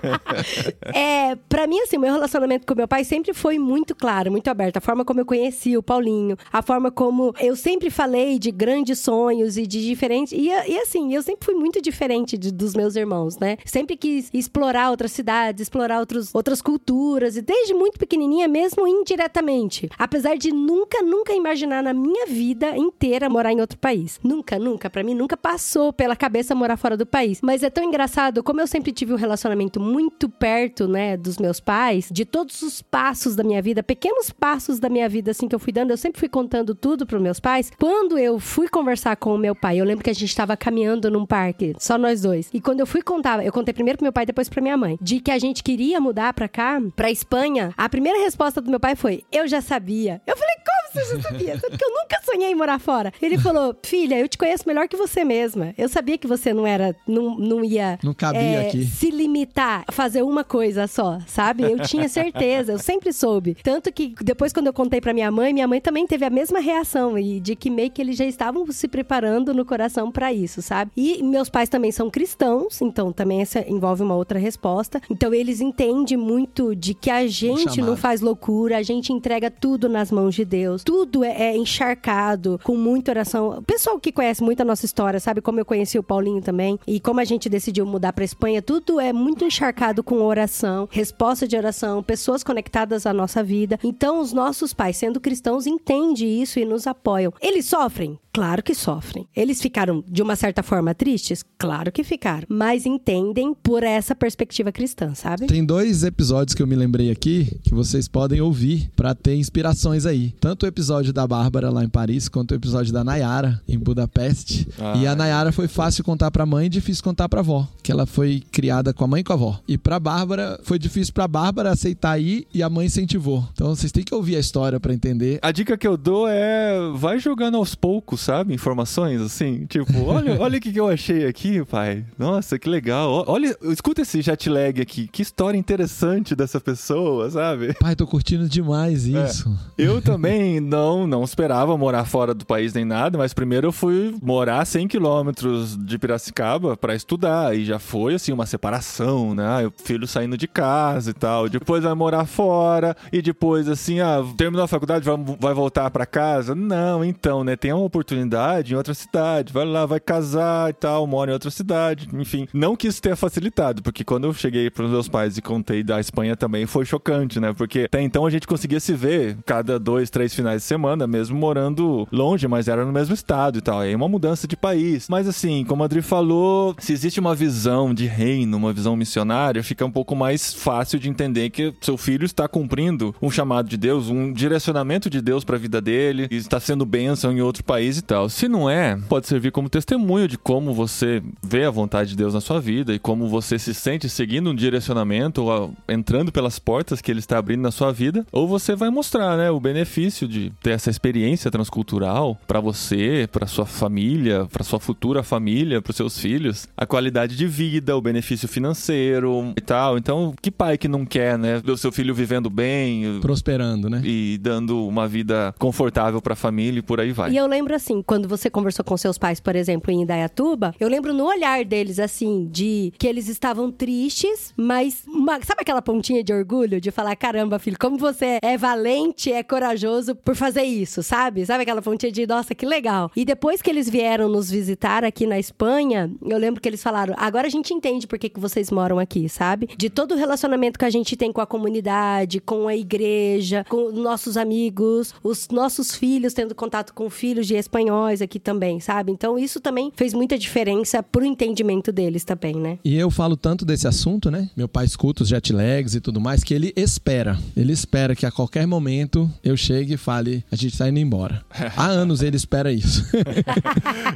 <laughs> é, pra mim, assim, meu relacionamento com meu pai sempre foi muito claro, muito aberto. A forma como eu conheci o Paulinho, a forma como eu sempre falei de grandes sonhos e de diferentes. E, e assim, eu sempre fui muito diferente de- dos meus irmãos, né? Sempre quis explorar outras cidades, explorar outros, outras culturas, e desde muito pequenininha, mesmo indiretamente. Apesar de nunca, nunca imaginar na minha vida inteira morar em outro país. Nunca, nunca. Pra mim, nunca passou pela cabeça morar fora do país. Mas é tão engraçado, como eu sempre tive um relacionamento muito perto, né, dos meus pais, de todos os passos da minha vida, pequenos passos da minha vida, assim, que eu fui dando, eu sempre fui contando tudo pros meus pais. Quando eu fui conversar com o meu pai, eu lembro que a gente tava caminhando num parque, só nós dois. E quando eu fui contar, eu contei primeiro pro meu pai, depois pra minha mãe, de que a gente queria mudar pra cá, pra Espanha, a primeira resposta do meu pai foi: Eu já sabia. Eu falei, como você já sabia? Porque eu nunca sonhei em morar fora. Ele falou: Filha, eu te conheço melhor que você mesma. Eu sabia que você não era, não, não ia. Não cabia é, aqui. Se limitar a fazer uma coisa só, sabe? Eu tinha certeza, eu sempre soube. Tanto que depois, quando eu contei pra minha mãe, minha mãe também teve a mesma reação. E de que meio que eles já estavam se preparando no coração pra isso, sabe? E meus pais também são cristãos, então também essa envolve uma outra resposta. Então eles entendem muito de que a gente não faz loucura, a gente entrega tudo nas mãos de Deus. Tudo é, é encharcado, com muita oração. O pessoal que conhece muito a nossa história, sabe como eu conheci o Paulinho também, e como a gente decidiu mudar pra Espanha, tudo é muito encharcado com oração, resposta de oração, pessoas conectadas à nossa vida. Então, os nossos pais, sendo cristãos, entendem isso e nos apoiam. Eles sofrem? Claro que sofrem. Eles ficaram, de uma certa forma, tristes? Claro que ficaram. Mas entendem por essa perspectiva cristã, sabe? Tem dois episódios que eu me lembrei aqui que vocês podem ouvir pra ter inspirações aí. Tanto o episódio da Bárbara lá em Paris, quanto o episódio da Nayara em Budapeste. Ah, e a é. Nayara foi fácil contar pra mãe e difícil contar pra avó, que ela foi criada com a mãe e com a avó. E pra Bárbara foi difícil pra Bárbara aceitar ir e a mãe incentivou. Então vocês têm que ouvir a história pra entender. A dica que eu dou é vai jogando aos poucos, sabe? Informações assim, tipo, olha, olha o que, eu achei aqui, pai. Nossa, que legal. Olha, escuta esse jet lag aqui. Que história interessante dessa pessoa, sabe? Pai, tô curtindo demais É. isso. Eu <laughs> também não não esperava morar fora do país nem nada, mas primeiro eu fui morar 100 quilômetros de Piracicaba pra estudar e já foi assim uma separação, né? Ah, O filho saindo de casa e tal. Depois vai morar fora e depois assim, ah, terminou a faculdade, vai, vai voltar pra casa? Não, então, né? Tem uma oportunidade em outra cidade, vai lá, vai casar e tal, mora em outra cidade, enfim. Não que isso tenha facilitado, porque quando eu cheguei pros meus pais e contei da Espanha também foi chocante, né? Porque até então a gente conseguia se ver cada dois, três finais de semana, mesmo morando longe, mas era no mesmo estado e tal. Aí uma mudança de país. Mas assim, como a Adri falou, se existe uma visão de reino, uma visão missionária, fica um pouco mais fácil de entender que seu filho está cumprindo um chamado de Deus, um direcionamento de Deus para a vida dele, está sendo bênção em outro país e tal. Se não é, pode servir como testemunho de como você vê a vontade de Deus na sua vida e como você se sente seguindo um direcionamento ou entrando pelas portas que ele está abrindo na sua vida, ou você vai mostrar, né, o benefício de ter essa experiência transcultural para você, para sua família, para sua futura família, para seus filhos, a qualidade de vida, o benefício financeiro e tal. Então, que pai que não quer, né, ver o seu filho vivendo bem, Prosperando, né? e dando uma vida confortável para a família e por aí vai. E eu lembro assim, quando você conversou com seus pais, por exemplo, em Indaiatuba, eu lembro no olhar deles, assim, de que eles estavam tristes, mas uma- sabe aquela pontinha de orgulho de falar: caramba, filho, como você é valente, é corajoso por fazer isso, sabe? Sabe aquela pontinha de nossa, que legal. E depois que eles vieram nos visitar aqui na Espanha, eu lembro que eles falaram: agora a gente entende por que, que vocês moram aqui, sabe? De todo o relacionamento que a gente tem com a comunidade, com a igreja, com nossos amigos, os nossos filhos tendo contato com filhos de espanhóis aqui também, sabe? Então isso também fez muita diferença pro entendimento deles também, né? E eu falo tanto desse assunto, né? Meu pai escuta os jet lags e tudo mais, que ele espera. Ele espera que a qualquer momento eu chegue e fale, a gente tá indo embora. Há <laughs> anos ele espera isso. <laughs>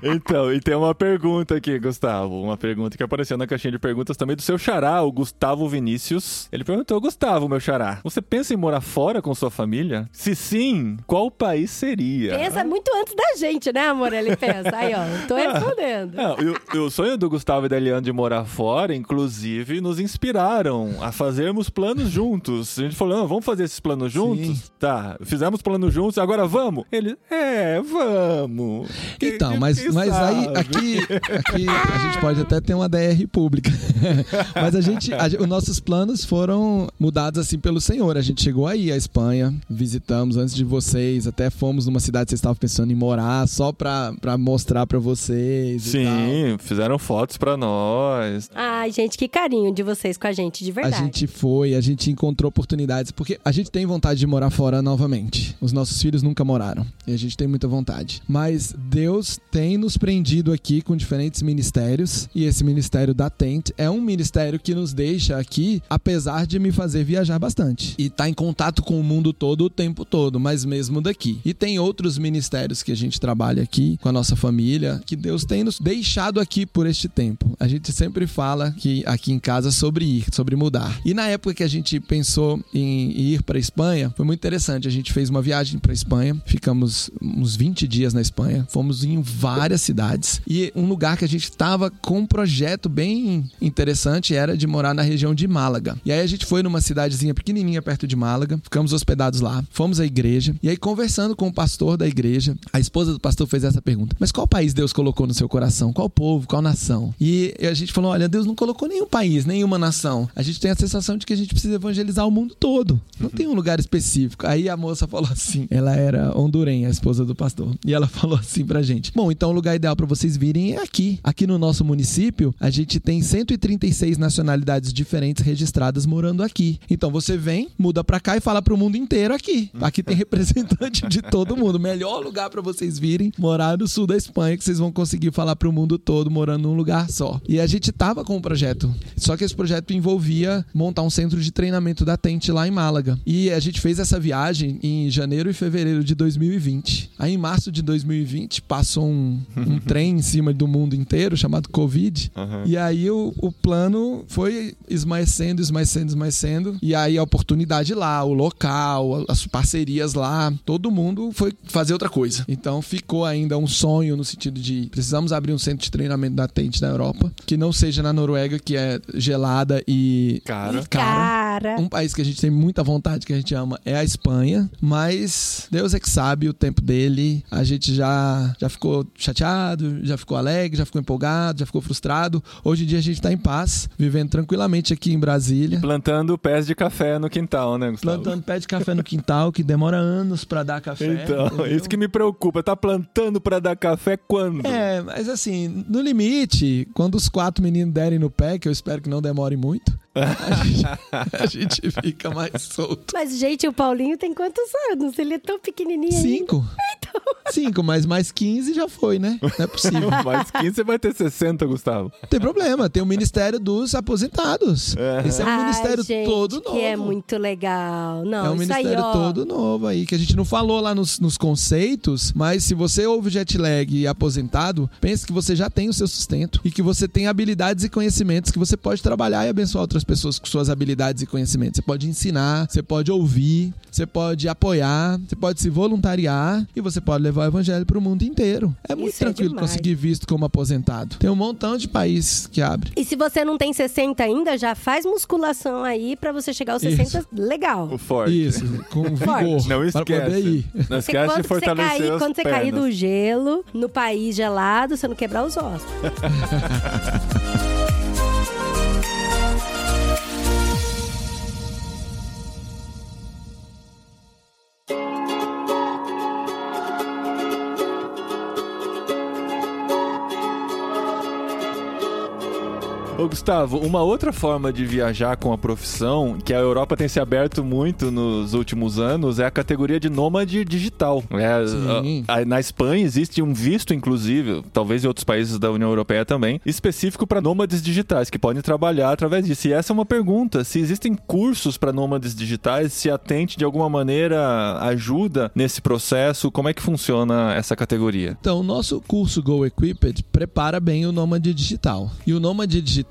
Então, e tem uma pergunta aqui, Gustavo. Uma pergunta que apareceu na caixinha de perguntas também do seu xará, o Gustavo Vinícius. Ele perguntou: Gustavo, meu xará, você pensa em morar fora com sua família? Se sim, qual país seria? Pensa muito antes da gente, né, amor? Ele pensa. Aí, ó, tô <laughs> respondendo. Não, e o- o sonho do Gustavo e da Eliane de morar fora, inclusive, nos inspiraram a fazermos planos juntos. A gente falou, "Não, vamos fazer esses planos juntos? Sim. Tá, fizemos planos juntos, agora vamos? Ele, é, vamos. Então, mas, quem mas aí aqui, aqui a gente pode até ter uma DR pública. <laughs> mas a gente, a os nossos planos foram mudados assim pelo Senhor. A gente chegou aí à Espanha, visitamos antes de vocês, até fomos numa cidade que vocês estavam pensando em morar, só pra, pra mostrar pra vocês. e tal. Sim, fizeram fotos pra nós. Ai, gente, que carinho de vocês com a gente, de A verdade. gente foi, a gente encontrou oportunidades, porque a gente tem vontade de morar fora novamente. Os nossos filhos nunca moraram e a gente tem muita vontade. Mas Deus tem nos prendido aqui com diferentes ministérios e esse ministério da Tent é um ministério que nos deixa aqui, apesar de me fazer viajar bastante e tá em contato com o mundo todo o tempo todo, mas mesmo daqui. E tem outros ministérios que a gente trabalha aqui com a nossa família que Deus tem nos deixado aqui por este tempo. A gente sempre fala que aqui em casa sobre ir, sobre mudar. E na época que a gente pensou em ir para Espanha, foi muito interessante. A gente fez uma viagem para Espanha, ficamos uns 20 dias na Espanha, fomos em várias cidades e um lugar que a gente estava com um projeto bem interessante era de morar na região de Málaga. E aí a gente foi numa cidadezinha pequenininha perto de Málaga, ficamos hospedados lá, fomos à igreja e aí conversando com o pastor da igreja, a esposa do pastor fez essa pergunta: "Mas qual país Deus colocou no seu coração? Qual povo? Qual nação?" E a gente falou: "Olha, Deus não colocou nenhum país, nenhuma nação. A gente tem a sensação de que a gente precisa evangelizar o mundo todo. Não tem um lugar específico." Aí a moça falou assim: ela era hondurenha, a esposa do pastor. E ela <laughs> falou assim pra gente: "Bom, então o lugar ideal pra vocês virem é aqui. Aqui no nosso município, a gente tem 136 nacionalidades diferentes registradas morando aqui. Então você vem, muda pra cá e fala pro mundo inteiro aqui. Aqui tem <laughs> representante de todo mundo. Melhor lugar pra vocês virem morar no sul da Espanha, que vocês vão conseguir falar pro mundo todo morando num lugar só. E a gente tava com um projeto. Só que esse projeto envolvia montar um centro de treinamento da Tente lá em Málaga. E a gente fez essa viagem em janeiro e fevereiro de 2020. Aí em março de 2020 passou um, um <laughs> trem em cima do mundo inteiro chamado Covid. Aham. E aí o, o plano foi esmaecendo, esmaecendo, esmaecendo. E aí a oportunidade lá, o local, as parcerias lá, todo mundo foi fazer outra coisa. Então ficou ainda um sonho no sentido de precisamos abrir um centro de treinamento da Tente na Europa, que não seja na Noruega, que é gelada e Cara. e cara. Cara. Um país que a gente tem muita vontade, que a gente ama, é a Espanha. Mas Deus é que sabe o tempo dele. A gente já, já ficou chateado, já ficou alegre, já ficou empolgado, já ficou frustrado. Hoje em dia a gente tá em paz, vivendo tranquilamente aqui em Brasília. Plantando pés de café no quintal, né, Gustavo? Plantando pé de café no quintal, que demora anos pra dar café. Então, entendeu? isso que me preocupa. Tá plantando pra dar café quando? É, mas assim, no limite, quando os quatro meninos derem no pé, que eu espero que não demore muito, a gente, <laughs> a gente fica mais solto. Mas, gente, o Paulinho tem quantos anos? Ele é tão pequenininho ainda. Cinco. Cinco, mas mais 15 já foi, né? Não é possível. <laughs> Mais 15 você vai ter 60, Gustavo. Não tem problema, tem o Ministério dos Aposentados. É. Esse é um Ai, ministério gente, todo novo. Que é muito legal. Não, É um isso aí, ministério ó. todo novo aí, que a gente não falou lá nos, nos conceitos, mas se você ouve jet lag e é aposentado, pense que você já tem o seu sustento e que você tem habilidades e conhecimentos que você pode trabalhar e abençoar outras pessoas com suas habilidades e conhecimentos. Você pode ensinar, você pode ouvir, você pode apoiar, você pode se voluntariar e você pode levar o evangelho para o mundo inteiro. É muito Isso é tranquilo demais. conseguir visto como aposentado. Tem um montão de país que abre. E se você não tem 60 ainda, já faz musculação aí pra você chegar aos Isso. 60 legal. O forte. Isso, com vigor. Não para poder esquece. ir. Não esquece de quando você, fortalecer cair, as quando você cair pernas. do gelo, no país gelado, você não quebrar os ossos. <laughs> Ô, Gustavo, uma outra forma de viajar com a profissão, que a Europa tem se aberto muito nos últimos anos, é a categoria de nômade digital. É, Sim. a- a- na Espanha existe um visto, inclusive, talvez em outros países da União Europeia também, específico para nômades digitais, que podem trabalhar através disso. E essa é uma pergunta: se existem cursos para nômades digitais, se a Tente de alguma maneira ajuda nesse processo, como é que funciona essa categoria? Então, o nosso curso Go Equipped prepara bem o nômade digital. E o nômade digital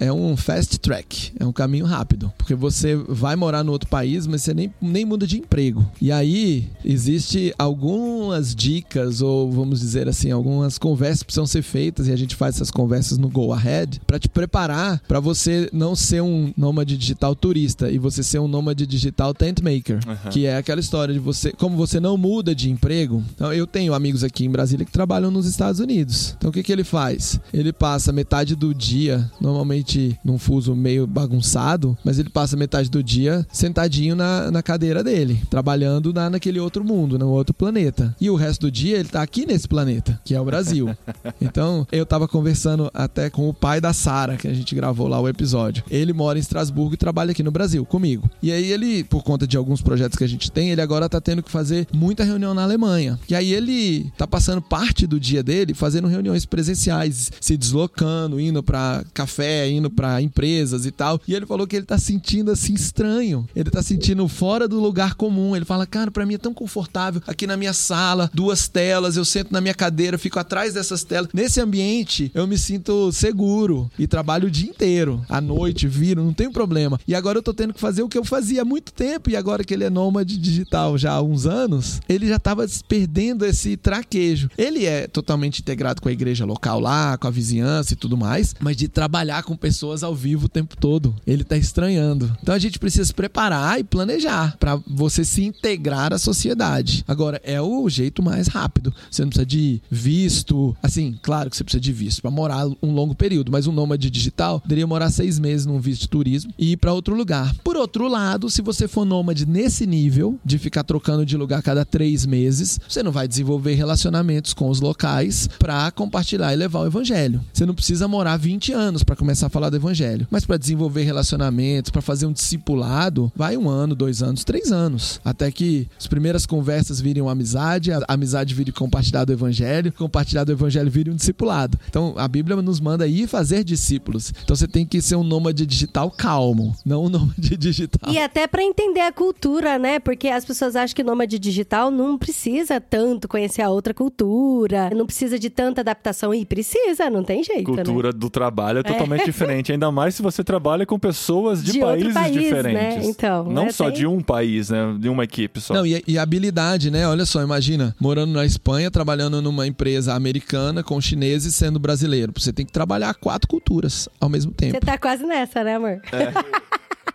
é um fast track, é um caminho rápido, porque você vai morar no outro país, mas você nem, nem muda de emprego. E aí, existe algumas dicas ou vamos dizer assim, algumas conversas que precisam ser feitas e a gente faz essas conversas no Go Ahead para te preparar para você não ser um nômade digital turista e você ser um nômade digital tent maker, Aham. que é aquela história de você, como você não muda de emprego. Então, eu tenho amigos aqui em Brasília que trabalham nos Estados Unidos. Então, o que, que ele faz? Ele passa metade do dia, normalmente num fuso meio bagunçado, mas ele passa metade do dia sentadinho na, na cadeira dele, trabalhando na, naquele outro mundo, no outro planeta. E o resto do dia ele tá aqui nesse planeta, que é o Brasil. <laughs> Então, eu tava conversando até com o pai da Sara, que a gente gravou lá o episódio. Ele mora em Estrasburgo e trabalha aqui no Brasil comigo. E aí ele, por conta de alguns projetos que a gente tem, ele agora tá tendo que fazer muita reunião na Alemanha. E aí ele tá passando parte do dia dele fazendo reuniões presenciais, se deslocando, indo pra café, indo pra empresas e tal. E ele falou que ele tá sentindo assim estranho. Ele tá sentindo fora do lugar comum. Ele fala: "Cara, pra mim é tão confortável aqui na minha sala, duas telas, eu sento na minha cadeira, fico atrás dessas telas. Nesse ambiente, eu me sinto seguro e trabalho o dia inteiro. À noite, viro, não tem problema. E agora eu tô tendo que fazer o que eu fazia há muito tempo e agora que ele é nômade digital já há uns anos, ele já tava perdendo esse traquejo. Ele é totalmente integrado com a igreja local lá, com a vizinhança e tudo mais, mas de trabalhar com pessoas ao vivo o tempo todo, ele tá estranhando. Então a gente precisa se preparar e planejar para você se integrar à sociedade. Agora é o jeito mais rápido. Você não precisa de visto, assim, claro que você precisa de visto para morar um longo período, mas um nômade digital poderia morar seis meses num visto de turismo e ir para outro lugar. Por outro lado, se você for nômade nesse nível de ficar trocando de lugar cada três meses, você não vai desenvolver relacionamentos com os locais para compartilhar e levar o evangelho. Você não precisa morar 20 anos para começar a falar do evangelho, mas para desenvolver relacionamentos, para fazer um discipulado, vai um ano, dois anos, três anos, até que as primeiras conversas virem uma amizade, a amizade vire compartilhar do evangelho, compartilhar do evangelho vire um discipulado. Então a Bíblia nos manda ir fazer discípulos. Então você tem que ser um nômade digital calmo, não um nômade <laughs> digital. E até pra entender a cultura, né? Porque as pessoas acham que nômade digital não precisa tanto conhecer a outra cultura, não precisa de tanta adaptação. E precisa, não tem jeito, né? Cultura do trabalho é totalmente <laughs> diferente, ainda mais se você trabalha com pessoas de, De países país, diferentes. né? Então, não né, só tem- de um país, né? De uma equipe só. Não, e, e habilidade, né? Olha só, imagina, morando na Espanha, trabalhando numa empresa americana com chineses sendo brasileiro. Você tem que trabalhar quatro culturas ao mesmo tempo. Você tá quase nessa, né, amor? <laughs>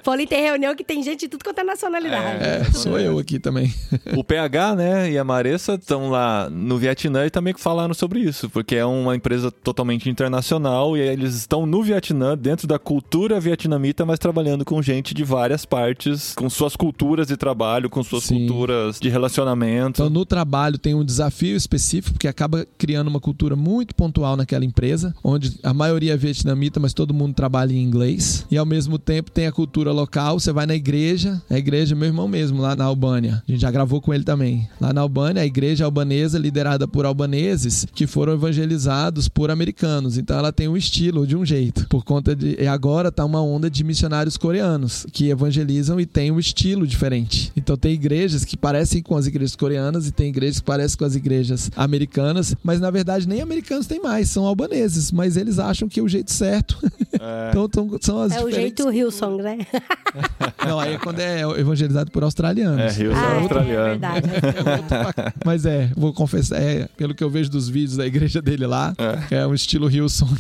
Paulinho tem reunião que tem gente de tudo quanto é nacionalidade. É, sou eu aqui também. <laughs> O PH, né, e a Maressa estão lá no Vietnã e também falaram sobre isso, porque é uma empresa totalmente internacional e eles estão no Vietnã, dentro da cultura vietnamita, mas trabalhando com gente de várias partes, com suas culturas de trabalho, com suas Sim. culturas de relacionamento. Então, no trabalho tem um desafio específico, porque acaba criando uma cultura muito pontual naquela empresa, onde a maioria é vietnamita, mas todo mundo trabalha em inglês. E ao mesmo tempo tem a cultura local. Você vai na igreja, a igreja, meu irmão mesmo, lá na Albânia. A gente já gravou com ele também. Lá na Albânia, a igreja albanesa, liderada por albaneses, que foram evangelizados por americanos. Então ela tem um estilo de um jeito. Por conta de. E agora tá uma onda de missionários coreanos que evangelizam e tem um estilo diferente. Então tem igrejas que parecem com as igrejas coreanas e tem igrejas que parecem com as igrejas americanas, mas na verdade nem americanos tem mais, são albaneses, mas eles acham que é o jeito certo. <laughs> então tão- são as É o jeito Hillsong, né? <laughs> Não, aí é quando é evangelizado por australianos. É, Rio Ah, é, australiano. é verdade. <laughs> Mas é, vou confessar, é, pelo que eu vejo dos vídeos da igreja dele lá, é, um estilo Hillsong.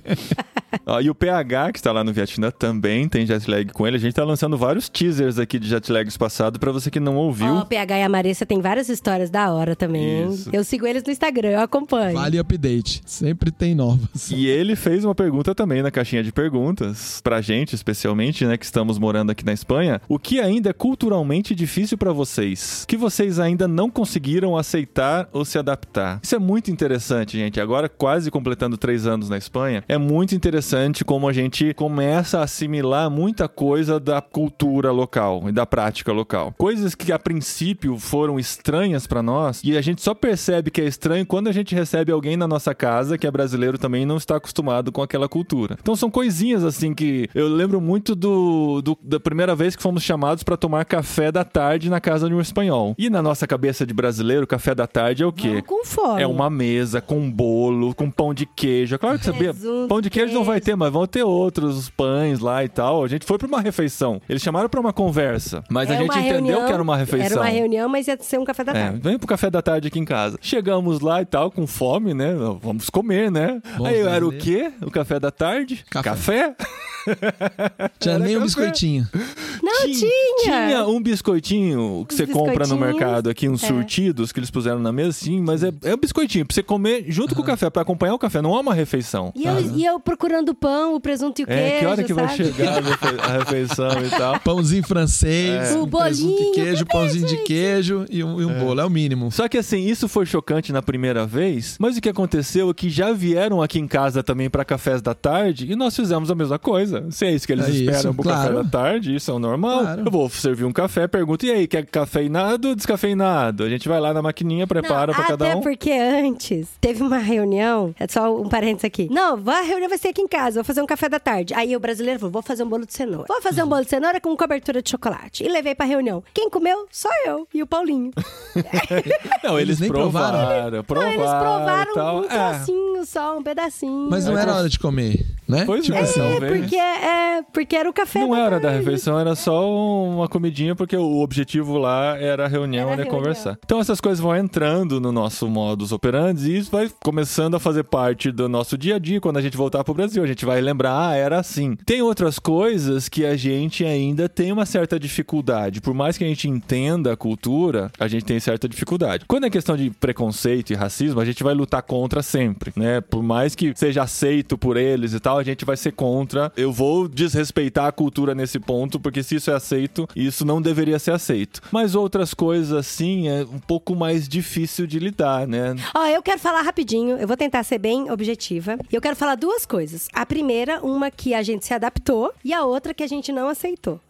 <laughs> Ó, e o PH, que está lá no Vietnã, também tem jet lag com ele. A gente tá lançando vários teasers aqui de jet lags passado pra você que não ouviu. Ó, o PH e a Marissa tem várias histórias da hora também. Isso. Eu sigo eles no Instagram, eu acompanho. Vale update, sempre tem novas. E ele fez uma pergunta também na caixinha de perguntas, pra gente especialmente, né, que estamos morando aqui na Espanha. O que ainda é culturalmente difícil pra vocês? Que vocês ainda não conseguiram aceitar ou se adaptar? Isso é muito interessante, gente. Agora, quase completando três anos na Espanha, é muito interessante como a gente começa a assimilar muita coisa da cultura local e da prática local. Coisas que a princípio foram estranhas pra nós e a gente só percebe que é estranho quando a gente recebe alguém na nossa casa que é brasileiro também e não está acostumado com aquela cultura. Então são coisinhas assim que eu lembro muito do, do- da primeira vez que fomos chamados pra tomar café da tarde na casa de um espanhol. E na nossa cabeça de brasileiro, café da tarde é o quê? Vamos com fome. É uma mesa com bolo, com pão de queijo. É Claro que sabia, Presunto, pão de queijo não vai queijo. ter, mas vão ter outros pães lá e tal. A gente foi pra uma refeição. Eles chamaram pra uma conversa, mas a É gente entendeu reunião- que era uma refeição. Era uma reunião, mas ia ser um café da É, tarde. vem pro café da tarde aqui em casa. Chegamos lá e tal, com fome, né? Vamos comer, né? Bom Aí era o quê? O café da tarde? Café. Café? Tinha nem um biscoitinho. Não tinha. Tinha um biscoitinho que você compra no mercado aqui, uns É. surtidos que eles puseram na mesa, sim, mas é, é um biscoitinho pra você comer junto com o café, pra acompanhar o café, não é uma refeição. E eu, e eu procurando o pão, o presunto e o queijo, É, que hora que vai sabe? chegar a refe- a refeição e tal. Pãozinho francês, O um presunto bolinho, de queijo, pãozinho de queijo e um, e um bolo. É o mínimo. Só que assim, isso foi chocante na primeira vez, mas o que aconteceu é que já vieram aqui em casa também pra cafés da tarde e nós fizemos a mesma coisa. Se é isso que eles É esperam isso, pro café claro. da tarde, isso é o normal. Claro. Eu vou servir um café, pergunto, e aí, quer cafeinado ou descafeinado? A gente vai lá na maquininha, prepara Não, pra cada até um. porque antes teve uma reunião, é só um parênteses aqui. Não, a reunião vai ser aqui em casa, vou fazer um café da tarde. Aí o brasileiro falou: vou fazer um bolo de cenoura. Vou fazer um bolo de cenoura com cobertura de chocolate. E levei pra reunião. Quem comeu? Só eu e o Paulinho. <laughs> Não, eles, Eles nem provaram. provaram, provaram, Não, eles provaram tal. um É. trocinho só, um pedacinho. Mas não É, era então- hora de comer, né? Pois tipo é, assim. É, porque, é, porque era o café Não da era da tarde. refeição, era só uma comidinha, porque o objetivo lá era a reunião, Era reunião. conversar. Então essas coisas vão entrando no nosso modus operandi e isso vai começando a fazer parte do nosso dia a dia quando a gente voltar pro Brasil. A gente vai lembrar, ah, era assim. Tem outras coisas que a gente ainda tem uma certa dificuldade. Por mais que a gente entenda a cultura, a gente tem certa dificuldade. Quando é questão de preconceito e racismo, a gente vai lutar contra sempre, né? Por mais que seja aceito por eles e tal, a gente vai ser contra. Eu vou desrespeitar a cultura nesse ponto, porque se isso é aceito, isso não deveria ser aceito. Mas outras coisas assim é um pouco mais difícil de lidar, né? Ó, eu quero falar rapidinho, eu vou tentar ser bem objetiva. Eu quero falar duas coisas. A primeira, uma que a gente se adaptou, e a outra que a gente não aceitou.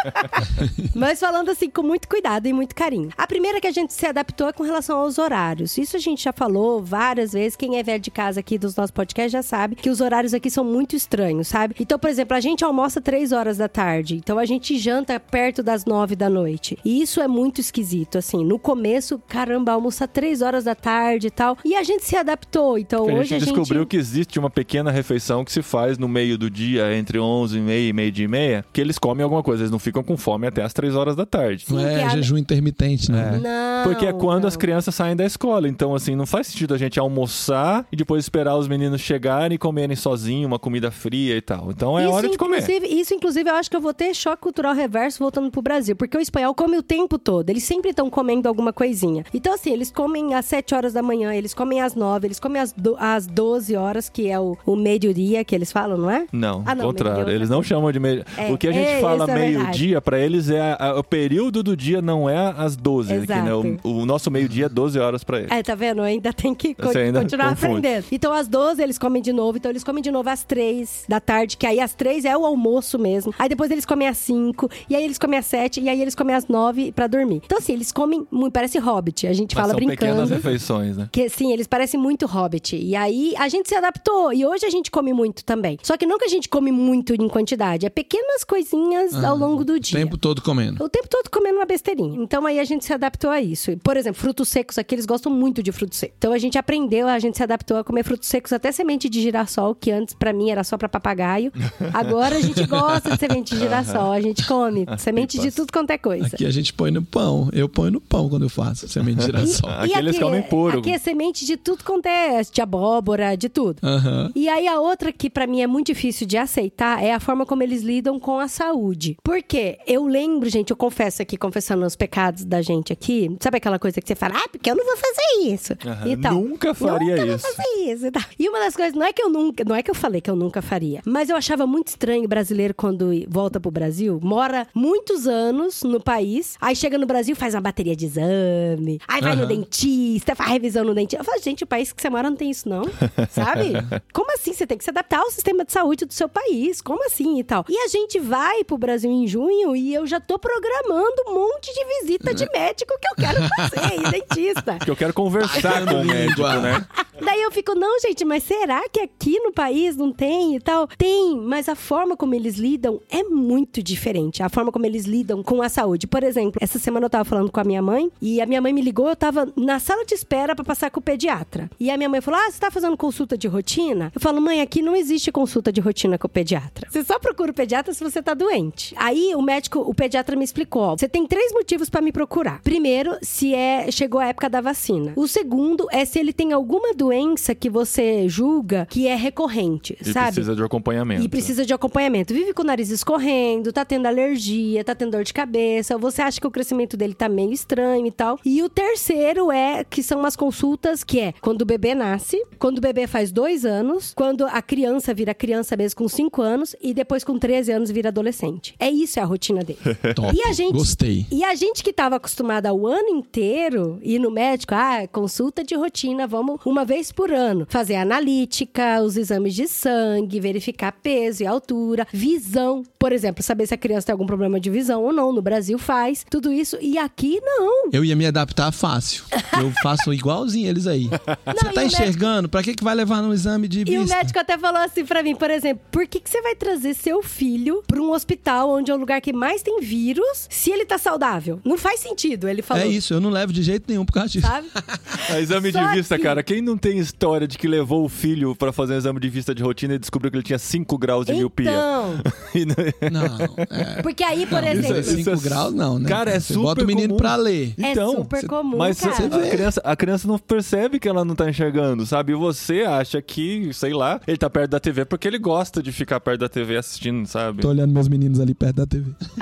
<laughs> Mas falando assim com muito cuidado e muito carinho. A primeira que a gente se adaptou é com relação aos horários. Isso a gente já falou várias vezes. Quem é velho de casa aqui dos nossos podcasts já sabe que os horários aqui são muito estranhos, sabe? Então, por exemplo, a gente almoça três horas da tarde. Então a gente janta perto das nove da noite. E isso é muito esquisito, assim. No começo, caramba, almoçar três horas da tarde e tal. E a gente se adaptou. Então Porque hoje gente a gente. descobriu que existe uma pequena refeição que se faz no meio do dia, entre 11 e meia e meio-dia e meia, que eles comem alguma coisa. Eles não ficam com fome até as 3 horas da tarde. Não Sim, que é a- jejum intermitente, né? Não. Porque é quando não. as crianças saem da escola. Então, assim, não faz sentido a gente almoçar e depois esperar os meninos chegarem e comerem sozinhos sozinho, uma comida fria e tal. Então é isso, hora de comer. isso, inclusive, eu acho que eu vou ter choque cultural reverso voltando pro Brasil. Porque o espanhol come o tempo todo. Eles sempre estão comendo alguma coisinha. Então, assim, eles comem às 7 horas da manhã, eles comem às 9, eles comem às, do, às 12 horas, que é o, o meio-dia que eles falam, não é? Não, Ah, não, contrário. Eles não chamam de meio. É, o que a gente é, fala é meio-dia, pra eles é a- a- o período do dia, não é às 12. aqui, né? O, o nosso meio-dia é 12 horas pra eles. É, tá vendo? Ainda tem que co- continuar confunde. aprendendo. Então, às 12 eles comem de novo. Então, eles comem de novo às 3 da tarde, que aí às 3 é o almoço mesmo. Aí depois eles comem às 5, e aí eles comem às 7, e aí eles comem às 9 pra dormir. Então, assim, eles comem muito, parece hobbit. A gente Mas fala são pequenas brincando. refeições, né? Que sim, eles parecem muito hobbit. E aí a gente se adaptou. E hoje a gente come muito também. Só que que a gente come muito em quantidade, é pequenas coisinhas ao longo do O dia. tempo todo comendo. O tempo todo comendo uma besteirinha. Então aí a gente se adaptou a isso. Por exemplo, frutos secos aqui, eles gostam muito de frutos secos. Então a gente aprendeu, a gente se adaptou a comer frutos secos, até semente de girassol, que antes pra mim era só pra papagaio. Agora a gente gosta de semente de girassol, a gente come <laughs> semente de tudo quanto é coisa. Aqui a gente põe no pão. Eu ponho no pão quando eu faço semente de girassol. Aqui eles comem puro. Aqui é semente de tudo quanto é, de abóbora, de tudo. Aham. E aí a outra que pra mim é muito difícil de aceitar é a forma como eles lidam com a saúde. Porque eu lembro, gente, eu confesso aqui, confessando os pecados da gente aqui, sabe aquela coisa que você fala, ah, porque eu não vou fazer isso. E tal. nunca faria nunca isso. Vou fazer isso. E, tal. e uma das coisas, não é que eu nunca, não é que eu falei que eu nunca faria, mas eu achava muito estranho o brasileiro quando volta pro Brasil, mora muitos anos no país, aí chega no Brasil, faz uma bateria de exame, aí vai no Aham. dentista, faz revisão no dentista. Eu falo, gente, o país que você mora não tem isso, não. <laughs> Sabe? Como assim? Você tem que se adaptar ao sistema de saúde do seu país. Como assim e tal? E a gente vai pro Brasil em junho e eu já tô programando um monte de visita de médico que eu quero fazer, e <laughs> dentista. Que eu quero conversar com o médico, né? Daí eu fico, não, gente, mas será que aqui no país não tem e tal? Tem, mas a forma como eles lidam é muito diferente. A forma como eles lidam com a saúde. Por exemplo, essa semana eu tava falando com a minha mãe e a minha mãe me ligou, eu tava na sala de espera pra passar com o pediatra. E a minha mãe falou: Ah, você tá fazendo consulta de rotina? Eu falo, mãe, aqui não existe consulta de rotina com o pediatra. Você só procura o pediatra se você tá doente. Aí o médico, o pediatra me explicou: você tem três motivos pra me procurar. Primeiro, se é chegou a época da vacina. O segundo é se ele tem alguma doença que você julga que é recorrente, E sabe? precisa de acompanhamento. E precisa de acompanhamento. Vive com o nariz escorrendo, tá tendo alergia, tá tendo dor de cabeça, você acha que o crescimento dele tá meio estranho e tal. E o terceiro é que são umas consultas que é quando o bebê nasce, quando o bebê faz dois anos, quando a criança vira criança mesmo com cinco anos e depois com 13 anos vira adolescente. É isso é a rotina dele. <laughs> Top. E a gente. Gostei. E a gente que tava acostumada ao ano inteiro ir no médico, ah, consulta de rotina, vamos uma vez por ano. Fazer analítica, os exames de sangue, verificar peso e altura, visão. Por exemplo, saber se a criança tem algum problema de visão ou não. No Brasil faz tudo isso. E aqui não. Eu ia me adaptar fácil. Eu faço igualzinho eles aí. <laughs> Você e tá enxergando? Pra que, que vai levar no exame de E o vista? médico até falou assim pra mim, por exemplo, por que, que você vai trazer seu filho pra um hospital onde é o lugar que mais tem vírus se ele tá saudável? Não faz sentido, ele falou. É isso, eu não levo de jeito nenhum por causa disso. Sabe? A <laughs> exame Só de vista, que- cara. Quem não tem história de que levou o filho pra fazer um exame de vista de rotina e descobriu que ele tinha 5 graus de miopia? Então, <laughs> E não- é. porque aí, por Não, exemplo, é 5 é- graus, não, né? Cara, é Você super bota o menino comum. pra ler. É Então, super comum, Mas cara. cê- a, criança, a criança não percebe que ela não tá enxergando, sabe? E você acha que, sei lá, ele tá perto da TV porque ele gosta de ficar perto da TV assistindo, sabe? Tô olhando meus meninos ali perto da TV. <laughs>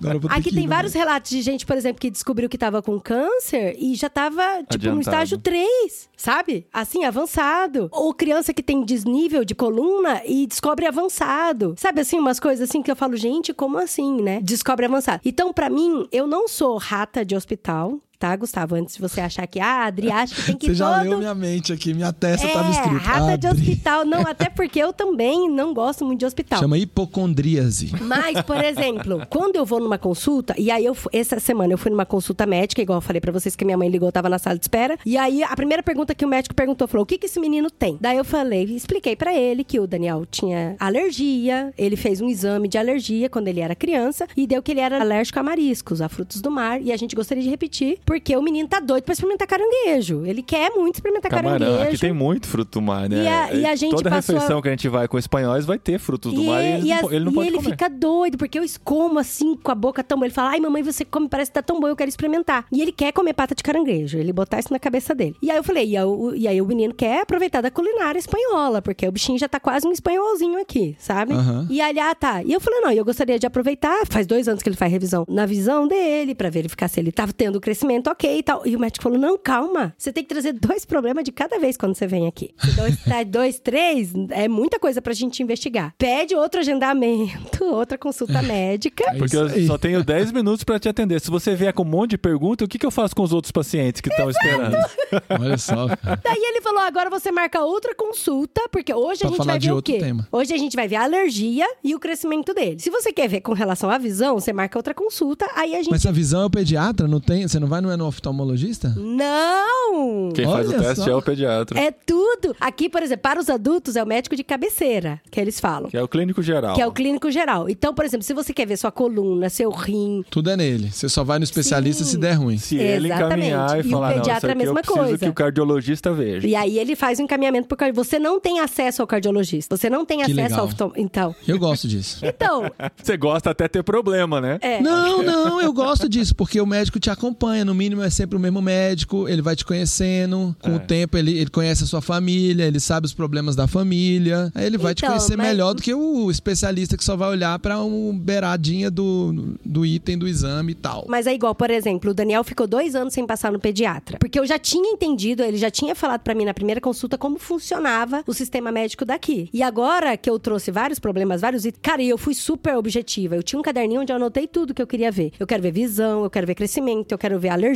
Agora eu vou ter Aqui tem no vários relatos de gente, por exemplo, que descobriu que tava com câncer e já tava, tipo, no Adiantado. estágio 3, sabe? Assim, avançado. Ou criança que tem desnível de coluna e descobre avançado. Sabe assim, umas coisas assim que eu falo, gente, como assim, né? Descobre avançado. Então, pra mim, eu não sou rata de hospital. Tá, Gustavo? Antes de você achar que, ah, a Adri acha que tem que <laughs> Você já todo... leu minha mente aqui, minha testa é, tava escrito. rata de Adri. hospital. Não, <laughs> até porque eu também não gosto muito de hospital. Chama hipocondríase. Mas, por <laughs> exemplo, quando eu vou numa consulta, e aí eu essa semana eu fui numa consulta médica, igual eu falei pra vocês que minha mãe ligou, tava na sala de espera. E aí a primeira pergunta que o médico perguntou falou: "O que que esse menino tem?". Daí eu falei, expliquei pra ele que o Daniel tinha alergia, ele fez um exame de alergia quando ele era criança e deu que ele era alérgico a mariscos, a frutos do mar, e a gente gostaria de repetir porque o menino tá doido pra experimentar caranguejo. Ele quer muito experimentar Camarão, caranguejo. aqui tem muito fruto do mar, né? E a- e a gente Toda passou refeição que a gente vai com espanhóis vai ter frutos do mar e, ele, não, as- ele não e pode ele comer. fica doido, porque eu escomo assim, com a boca tão boa. Ele fala, ai mamãe, você come, parece que tá tão bom, eu quero experimentar. E ele quer comer pata de caranguejo, ele botar isso na cabeça dele. E aí eu falei, e, aí o- e aí o menino quer aproveitar da culinária espanhola, porque o bichinho já tá quase um espanholzinho aqui, sabe? Aham. E aí, ah, tá. E eu falei, não, eu gostaria de aproveitar, faz dois anos que ele faz revisão na visão dele, pra verificar se ele tava tendo crescimento ok e tal. E o médico falou, não, calma, você tem que trazer dois problemas de cada vez quando você vem aqui. Se dois, <laughs> tá, dois, três, é muita coisa pra gente investigar. Pede outro agendamento, <laughs> outra consulta médica. É Porque eu só tenho 10 minutos pra te atender. Se você vier com um monte de pergunta, o que, que eu faço com os outros pacientes que estão esperando? <laughs> Olha só, cara. Daí ele falou: agora você marca outra consulta, porque hoje Pra a gente falar vai de ver o quê? tema. Hoje a gente vai ver a alergia e o crescimento dele. Se você quer ver com relação à visão, você marca outra consulta, aí a gente. Mas a visão é o pediatra? Não tem? Você não vai no, no oftalmologista? Não! Quem faz o teste só. é o pediatra. É tudo. Aqui, por exemplo, para os adultos é o médico de cabeceira, que eles falam. Que é o clínico geral. Que é o clínico geral. Então, por exemplo, se você quer ver sua coluna, seu rim, Tudo é nele. Você só vai no especialista Sim. se der ruim. Se ele Exatamente. encaminhar e E o falar, não, isso pediatra é a aqui eu mesma preciso coisa. que o cardiologista veja. e aí ele faz o encaminhamento por. Você não tem acesso ao cardiologista. Você não tem Que acesso legal. ao oftalmo. Então. Eu gosto disso. <laughs> Então, Você gosta até ter problema, né? é. Não, não, eu gosto disso, porque o médico te acompanha. No mínimo é sempre o mesmo médico, ele vai te conhecendo. Com É. o tempo, ele, ele conhece a sua família, ele sabe os problemas da família. Aí ele vai te Então, conhecer mas- melhor do que o especialista que só vai olhar pra um beiradinha do, do item do exame e tal. Mas é igual, por exemplo, o Daniel ficou dois anos sem passar no pediatra. Porque eu já tinha entendido, ele já tinha falado pra mim na primeira consulta como funcionava o sistema médico daqui. E agora que eu trouxe vários problemas, vários itens. Cara, e eu fui super objetiva. Eu tinha um caderninho onde eu anotei tudo que eu queria ver. Eu quero ver visão, eu quero ver crescimento, eu quero ver alergia.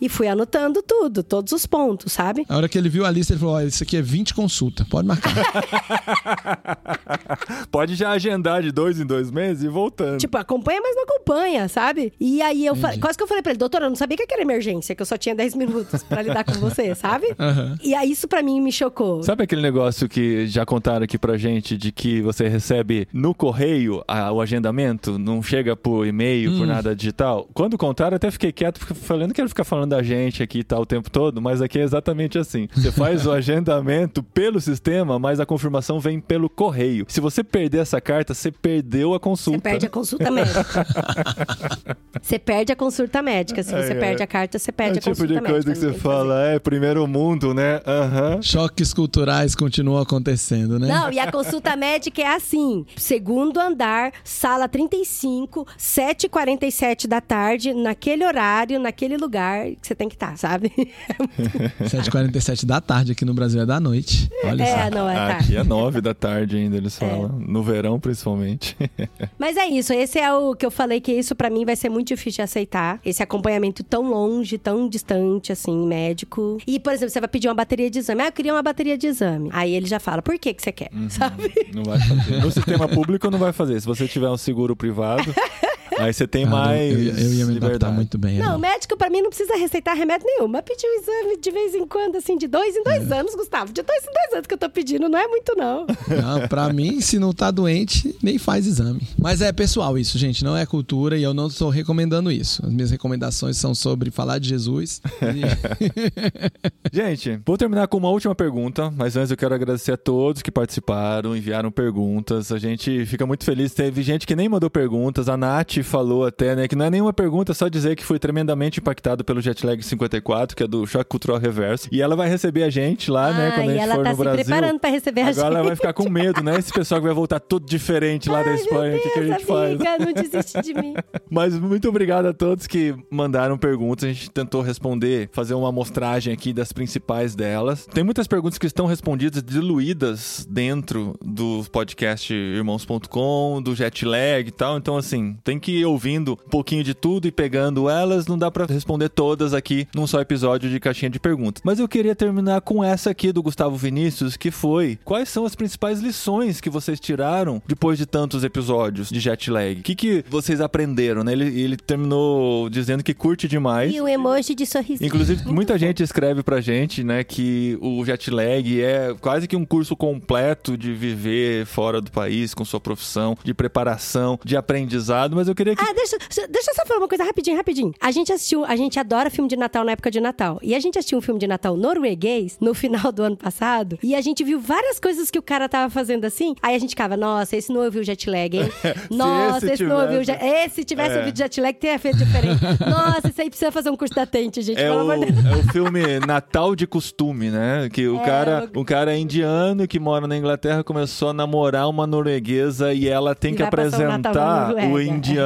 E fui anotando tudo, todos os pontos, sabe? A hora que ele viu a lista, ele falou: Olha, isso aqui é 20 consulta, pode marcar. <laughs> <laughs> Pode já agendar de dois em dois meses e voltando. Tipo, acompanha, mas não acompanha, sabe? E aí eu falei, quase que eu falei pra ele, doutora, eu não sabia que era emergência, que eu só tinha 10 minutos pra lidar com você, <laughs> sabe? Aham. E aí isso pra mim me chocou. Sabe aquele negócio que já contaram aqui pra gente de que você recebe no correio a- o agendamento, não chega por e-mail, por nada digital? Quando contaram, eu até fiquei quieto, porque falei, não quero ficar falando da gente aqui e tal o tempo todo, mas aqui é exatamente assim. Você faz o <laughs> agendamento pelo sistema, mas a confirmação vem pelo correio. Se você perder essa carta, você perdeu a consulta. Você perde a consulta médica. <laughs> você perde a consulta médica. Se você É, é. perde a carta, você É perde o a tipo consulta de médica. coisa que não você tem fazer. fala, é primeiro mundo, né? Aham. Choques culturais continuam acontecendo, né? Não, e a consulta médica é assim: segundo andar, sala 35, 7h47 da tarde, naquele horário, naquele lugar que você tem que estar, sabe? <laughs> 7h47 da tarde aqui no Brasil é da noite. Olha É, só. não, é Aqui tarde. é nove da tarde ainda, eles falam. No verão, principalmente. <laughs> Mas é isso, esse é o que eu falei que isso pra mim vai ser muito difícil de aceitar. Esse acompanhamento tão longe, tão distante, assim, médico. E, por exemplo, você vai pedir uma bateria de exame. Ah, eu queria uma bateria de exame. Aí ele já fala, por que que você quer? Sabe? Não vai fazer. No sistema público não vai fazer. Se você tiver um seguro privado, <laughs> aí você tem Cara, mais eu, ia- eu ia me liberdade. muito bem. Não, ali. médico pra mim não precisa receitar remédio nenhum. Mas pedir um exame de vez em quando, assim, de dois em dois anos, Gustavo. De dois em dois anos que eu tô pedindo, não é muito, não. Não, pra mim, se não tá doente, nem faz exame. Mas é pessoal isso, gente, não é cultura e eu não estou recomendando isso. As minhas recomendações são sobre falar de Jesus. E- <laughs> Gente, vou terminar com uma última pergunta, mas antes eu quero agradecer a todos que participaram, enviaram perguntas. A gente fica muito feliz. Teve gente que nem mandou perguntas. A Nath falou até, né, que não é nenhuma pergunta, só dizer que foi tremendamente impactado pelo Jetlag 54, que é do Choque Cultural Reverso. E ela vai receber a gente lá, né, Ah, quando a gente ela for tá no se Brasil. preparando pra receber a Agora ela gente. vai ficar com medo, né? Esse pessoal que vai voltar tudo diferente lá da Ai, Espanha. meu O que, que a gente faz? amiga, não <laughs> desiste de mim. Mas muito obrigado a todos que mandaram perguntas. A gente tentou responder, fazer uma amostragem aqui das principais delas. Tem muitas perguntas que estão respondidas, diluídas dentro do podcast irmãos.com, do Jetlag e tal. Então, assim, tem que ir ouvindo um pouquinho de tudo e pegando elas. Não dá pra responder todas aqui num só episódio de caixinha de perguntas. Mas eu queria terminar com essa aqui do Gustavo Vinícius, que foi: quais são as principais lições que vocês tiraram depois de tantos episódios de Jetlag? O que, que vocês aprenderam, né? Ele, ele terminou dizendo que curte demais. E o emoji de sorriso. Inclusive, muita gente escreve pra gente, né, que o jet lag é quase que um curso completo de viver fora do país com sua profissão, de preparação, de aprendizado, mas eu queria que. Ah, deixa, deixa eu só falar uma coisa rapidinho, rapidinho. A gente assistiu, a gente adora filme de Natal na época de Natal. E a gente assistiu um filme de Natal norueguês no final do ano passado. E a gente viu várias coisas que o cara tava fazendo assim. Aí a gente ficava, nossa, esse não ouviu jet lag, hein? <laughs> Nossa, esse esse, não ouviu jet Esse tivesse É. ouvido jet lag, teria feito diferente. <laughs> nossa, isso aí precisa fazer um curso da Tente, gente, É o, é o filme Natal de Costume, né? Que o, É, cara, o- o cara é indiano que mora na Inglaterra começou a namorar uma norueguesa e ela tem E que passar o Natal na apresentar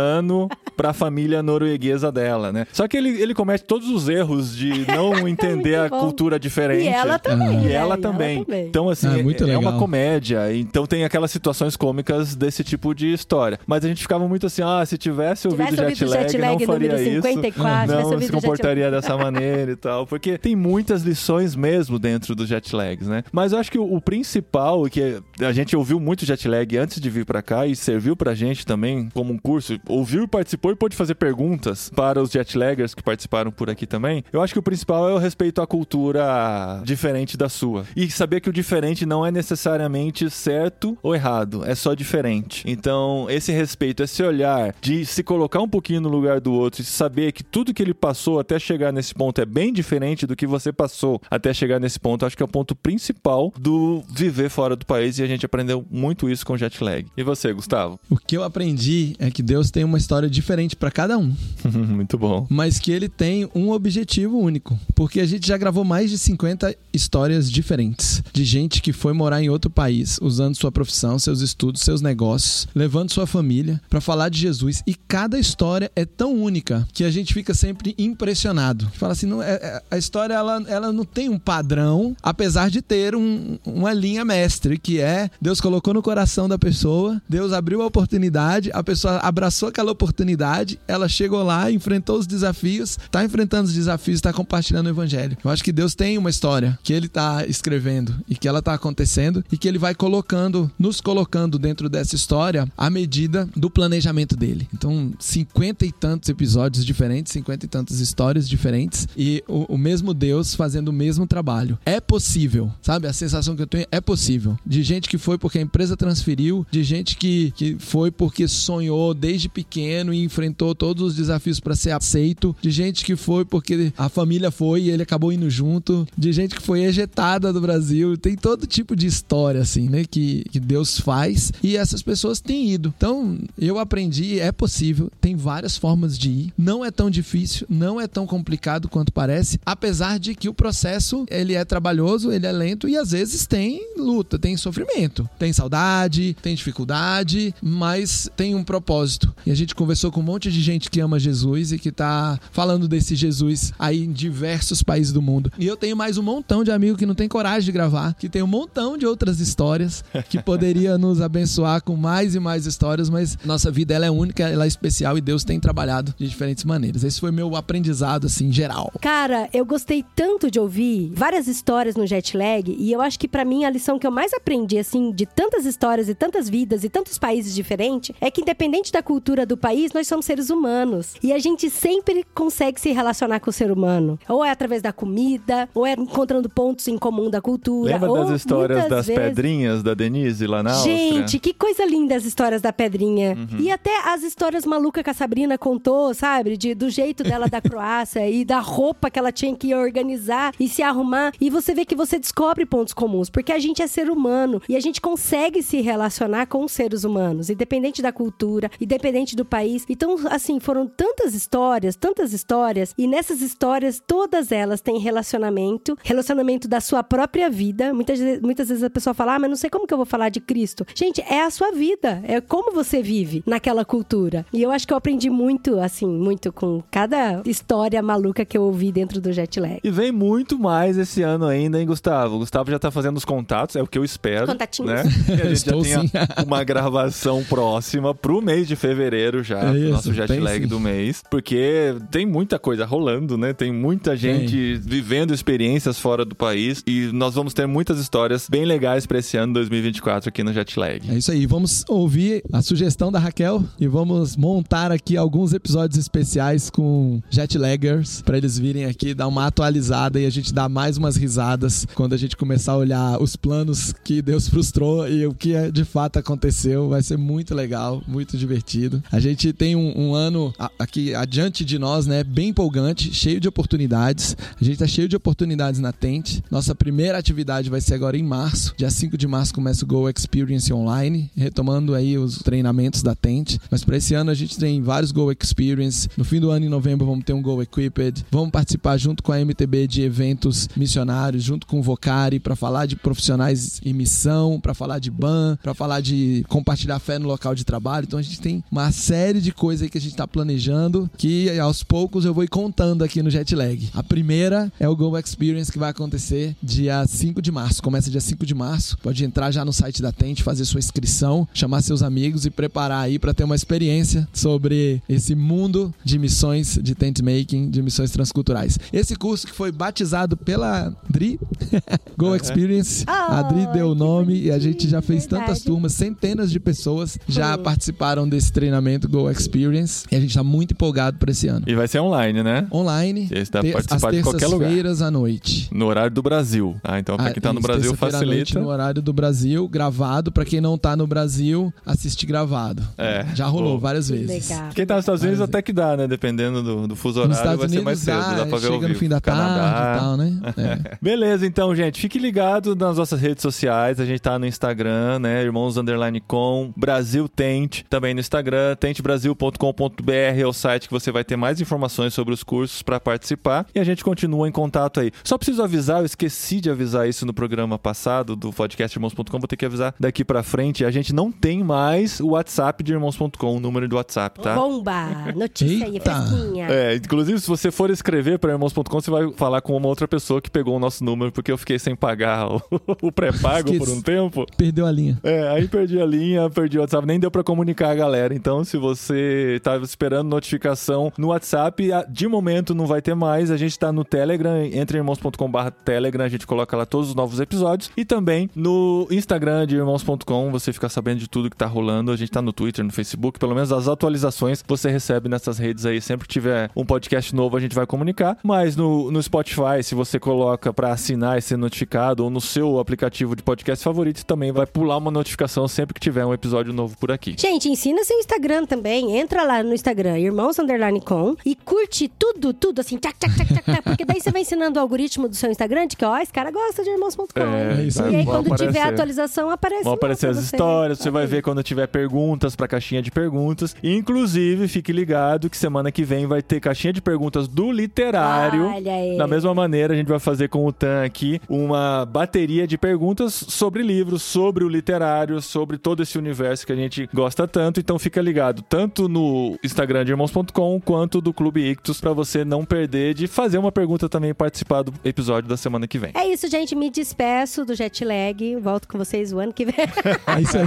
o Noruega. indiano pra família norueguesa dela, né? Só que ele, ele comete todos os erros de não <laughs> entender a bom. cultura diferente. E ela também, E né? ela E também. Então, assim, Ah, muito é, é uma comédia. Então tem aquelas situações cômicas desse tipo de história. Mas a gente ficava muito assim, ah, se tivesse ouvido Tivesse jet ouvido lag, jet lag não faria número isso. 54, tivesse não se comportaria dessa maneira e tal. Porque tem muitas lições mesmo dentro dos jet lags, né? Mas eu acho que o, o principal, que a gente ouviu muito jet lag antes de vir pra cá e serviu pra gente também como um curso, ouviu e participou e pôde fazer perguntas para os jet laggers que participaram por aqui também. Eu acho que o principal é o respeito à cultura diferente da sua. E saber que o diferente não é necessariamente certo ou errado, é só diferente. Então, esse respeito, esse olhar de se colocar um pouquinho no lugar do outro e saber que tudo que ele passou até chegar nesse ponto é bem diferente do que você passou até chegar nesse ponto, acho que é o ponto principal do viver fora do país e a gente aprendeu muito isso com jet lag. E você, Gustavo? O que eu aprendi é que Deus tem uma história diferente pra cada um, <laughs> muito bom. mas que ele tem um objetivo único. Porque a gente já gravou mais de 50 histórias diferentes de gente que foi morar em outro país, usando sua profissão, seus estudos, seus negócios, levando sua família pra falar de Jesus. E cada história é tão única que a gente fica sempre impressionado. Fala assim, não, é- é- a história ela, ela não tem um padrão, apesar de ter um- uma linha mestre, que é Deus colocou no coração da pessoa, Deus abriu a oportunidade, a pessoa abraçou aquela oportunidade, ela chegou lá, enfrentou os desafios, tá enfrentando os desafios, tá compartilhando o evangelho. Eu acho que Deus tem uma história que ele tá escrevendo e que ela tá acontecendo e que ele vai colocando, nos colocando dentro dessa história à medida do planejamento dele. Então, cinquenta e tantos episódios diferentes, cinquenta e tantas histórias diferentes e o, o mesmo Deus fazendo o mesmo trabalho. É possível, sabe? A sensação que eu tenho é possível. De gente que foi porque a empresa transferiu, de gente que, que foi porque sonhou desde pequeno e enfrentou todos os desafios para ser aceito, de gente que foi porque a família foi e ele acabou indo junto, de gente que foi ejetada do Brasil. Tem todo tipo de história, assim, né? Que, que Deus faz e essas pessoas têm ido. Então, eu aprendi, é possível, tem várias formas de ir. Não é tão difícil, não é tão complicado quanto parece, apesar de que o processo, ele é trabalhoso, ele é lento e às vezes tem luta, tem sofrimento, tem saudade, tem dificuldade, mas tem um propósito. E a gente conversou com um monte de gente que ama Jesus e que tá falando desse Jesus aí em diversos países do mundo. E eu tenho mais um montão de amigos que não tem coragem de gravar, que tem um montão de outras histórias que poderia <laughs> nos abençoar com mais e mais histórias, mas nossa vida ela é única, ela é especial e Deus tem trabalhado de diferentes maneiras. Esse foi meu aprendizado assim geral. Cara, eu gostei tanto de ouvir várias histórias no jet lag e eu acho que pra mim a lição que eu mais aprendi assim de tantas histórias e tantas vidas e tantos países diferentes é que independente da cultura do país, nós somos seres humanos e a gente sempre consegue se relacionar com o ser humano, ou é através da comida, ou é encontrando pontos em comum da cultura. Lembra ou das histórias das vezes- pedrinhas da Denise lá na Áustria? Gente, que coisa linda as histórias da Pedrinha. Uhum. E até as histórias malucas que a Sabrina contou, sabe? De, do jeito dela da <laughs> Croácia e da roupa que ela tinha que organizar e se arrumar. E você vê que você descobre pontos comuns, porque a gente é ser humano e a gente consegue se relacionar com os seres humanos, independente da cultura, independente do país. Então, assim, foram tantas histórias, tantas histórias, e nessas histórias, todas elas têm relacionamento, relacionamento da sua própria vida. Muitas, muitas vezes a pessoa fala, ah, mas não sei como que eu vou falar de Cristo. Gente, é a sua vida, é como você vive naquela cultura. E eu acho que eu aprendi muito, assim, muito com cada história maluca que eu ouvi dentro do jet lag. E vem muito mais esse ano ainda, hein, Gustavo? O Gustavo já tá fazendo os contatos, é o que eu espero. Contatinhos. Né? E a gente <laughs> Estou já tem uma gravação próxima pro mês de fevereiro já, É isso, nosso jet lag sim. do mês. Porque tem muita coisa rolando, né? Tem muita gente vivendo experiências fora do país. E nós vamos ter muitas histórias bem legais pra esse ano 2024 aqui no jet lag. É isso aí, vamos ouvir a sugestão da Raquel e vamos montar aqui alguns episódios especiais com jetlaggers para eles virem aqui dar uma atualizada e a gente dar mais umas risadas quando a gente começar a olhar os planos que Deus frustrou e o que é, de fato aconteceu. Vai ser muito legal, muito divertido. A gente tem um, um ano aqui adiante de nós, né? Bem empolgante, cheio de oportunidades. A gente tá cheio de oportunidades na Tente. Nossa primeira atividade vai ser agora em março. Dia 5 de março começa o Go Experience Online, retomando aí os treinamentos da Tente. Mas para esse ano a gente tem vários Go Experience. No fim do ano, em novembro, vamos ter um Go Equipped. Vamos participar junto com a MTB de eventos missionários, junto com o Vocari, para falar de profissionais em missão, para falar de ban, para falar de compartilhar fé no local de trabalho. Então a gente tem uma série de coisas aí que a gente está planejando que aos poucos eu vou ir contando aqui no Jetlag. A primeira é o Go Experience que vai acontecer dia 5 de março. Começa dia 5 de março. Pode entrar já no site da Tente, fazer sua inscrição, chamar seus amigos e preparar aí para ter uma experiência sobre esse mundo de missões de tent making, de missões transculturais. Esse curso que foi batizado pela Dri, <laughs> Go Experience. a Dri deu o nome e a gente já fez verdade. tantas turmas, centenas de pessoas já participaram desse treinamento Go Experience e a gente tá muito empolgado para esse ano. E vai ser online, né? Online, Esse dá ter- participar de qualquer lugar. terças-feiras à noite. No horário do Brasil. Ah, então pra Ah, quem tá no Brasil noite facilita. no horário do Brasil, gravado. Pra quem não tá no Brasil, assiste gravado. É. Já rolou Boa. várias vezes. Legal. Quem tá nos Estados Unidos Mas- até que dá, né? Dependendo do, do fuso horário, vai ser mais Unidos cedo. dá, Dá pra ver chega no fim da Canadá. tarde e tal, né? <laughs> É. Beleza, então, gente, fique ligado nas nossas redes sociais. A gente tá no Instagram, né? Irmãos Underline Com, Brasil Tente, também no Instagram, tentebrasil.com.br é o site que você vai ter mais informações sobre os cursos para participar. E a gente continua em contato aí. Só preciso avisar, eu esqueci de avisar isso no programa passado do podcast irmãos.com, vou ter que avisar daqui pra frente. A gente não tem mais o WhatsApp de irmãos.com, o número do WhatsApp, tá? Bomba! Notícia aí, fresquinha. É, inclusive, se você for escrever para irmãos.com, você vai falar com uma outra pessoa que pegou o nosso número, porque eu fiquei sem pagar o, <laughs> o pré-pago por um tempo. Perdeu a linha. É, aí perdi a linha, perdi o WhatsApp, nem deu pra comunicar a galera. Então, se você tava esperando notificação no WhatsApp, de momento não vai ter mais. A gente tá no Telegram, entre irmãos.com.br Telegram, a gente coloca lá todos os novos episódios. E também no Instagram de irmãos.com, você fica sabendo de tudo que tá rolando. A gente tá no Twitter, no Facebook, pelo menos as atualizações você recebe nessas redes aí. Sempre que tiver um podcast novo, a gente vai comunicar. Mas no, no Spotify, se você coloca pra assinar e ser notificado, ou no seu aplicativo de podcast favorito, também vai pular uma notificação sempre que tiver um episódio novo por aqui. Gente, ensina seu Instagram também. Entra lá no Instagram, irmãos underline com, e curte tudo, tudo assim, tchac, tchac, tchac, tchac, porque daí você vai ensinando o algoritmo do seu Instagram de que, ó, esse cara gosta de irmãos.com. É, isso e aí. quando tiver aparecer. atualização, aparece Vão aparecer as histórias, você vai ver quando tiver perguntas pra caixinha de perguntas. Inclusive, fique ligado que semana que vem vai ter caixinha de perguntas do literário. Olha aí. Da mesma maneira, a gente vai fazer com o Tan aqui uma bateria de perguntas sobre livros, sobre o literário, sobre todo esse universo que a gente gosta tanto. Então fica ligado tanto no Instagram de irmãos.com quanto do Clube Ictus pra você não perder de fazer uma pergunta também e participar do episódio da semana que vem. É isso, gente. Me despeço do jet lag. Volto com vocês o ano que vem. <laughs> É isso aí.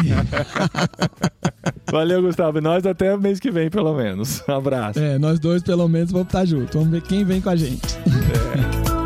<laughs> Valeu, Gustavo. E nós até mês que vem, pelo menos. Um abraço. É, nós dois, pelo menos, vamos estar juntos. Vamos ver quem vem com a gente. É. <laughs>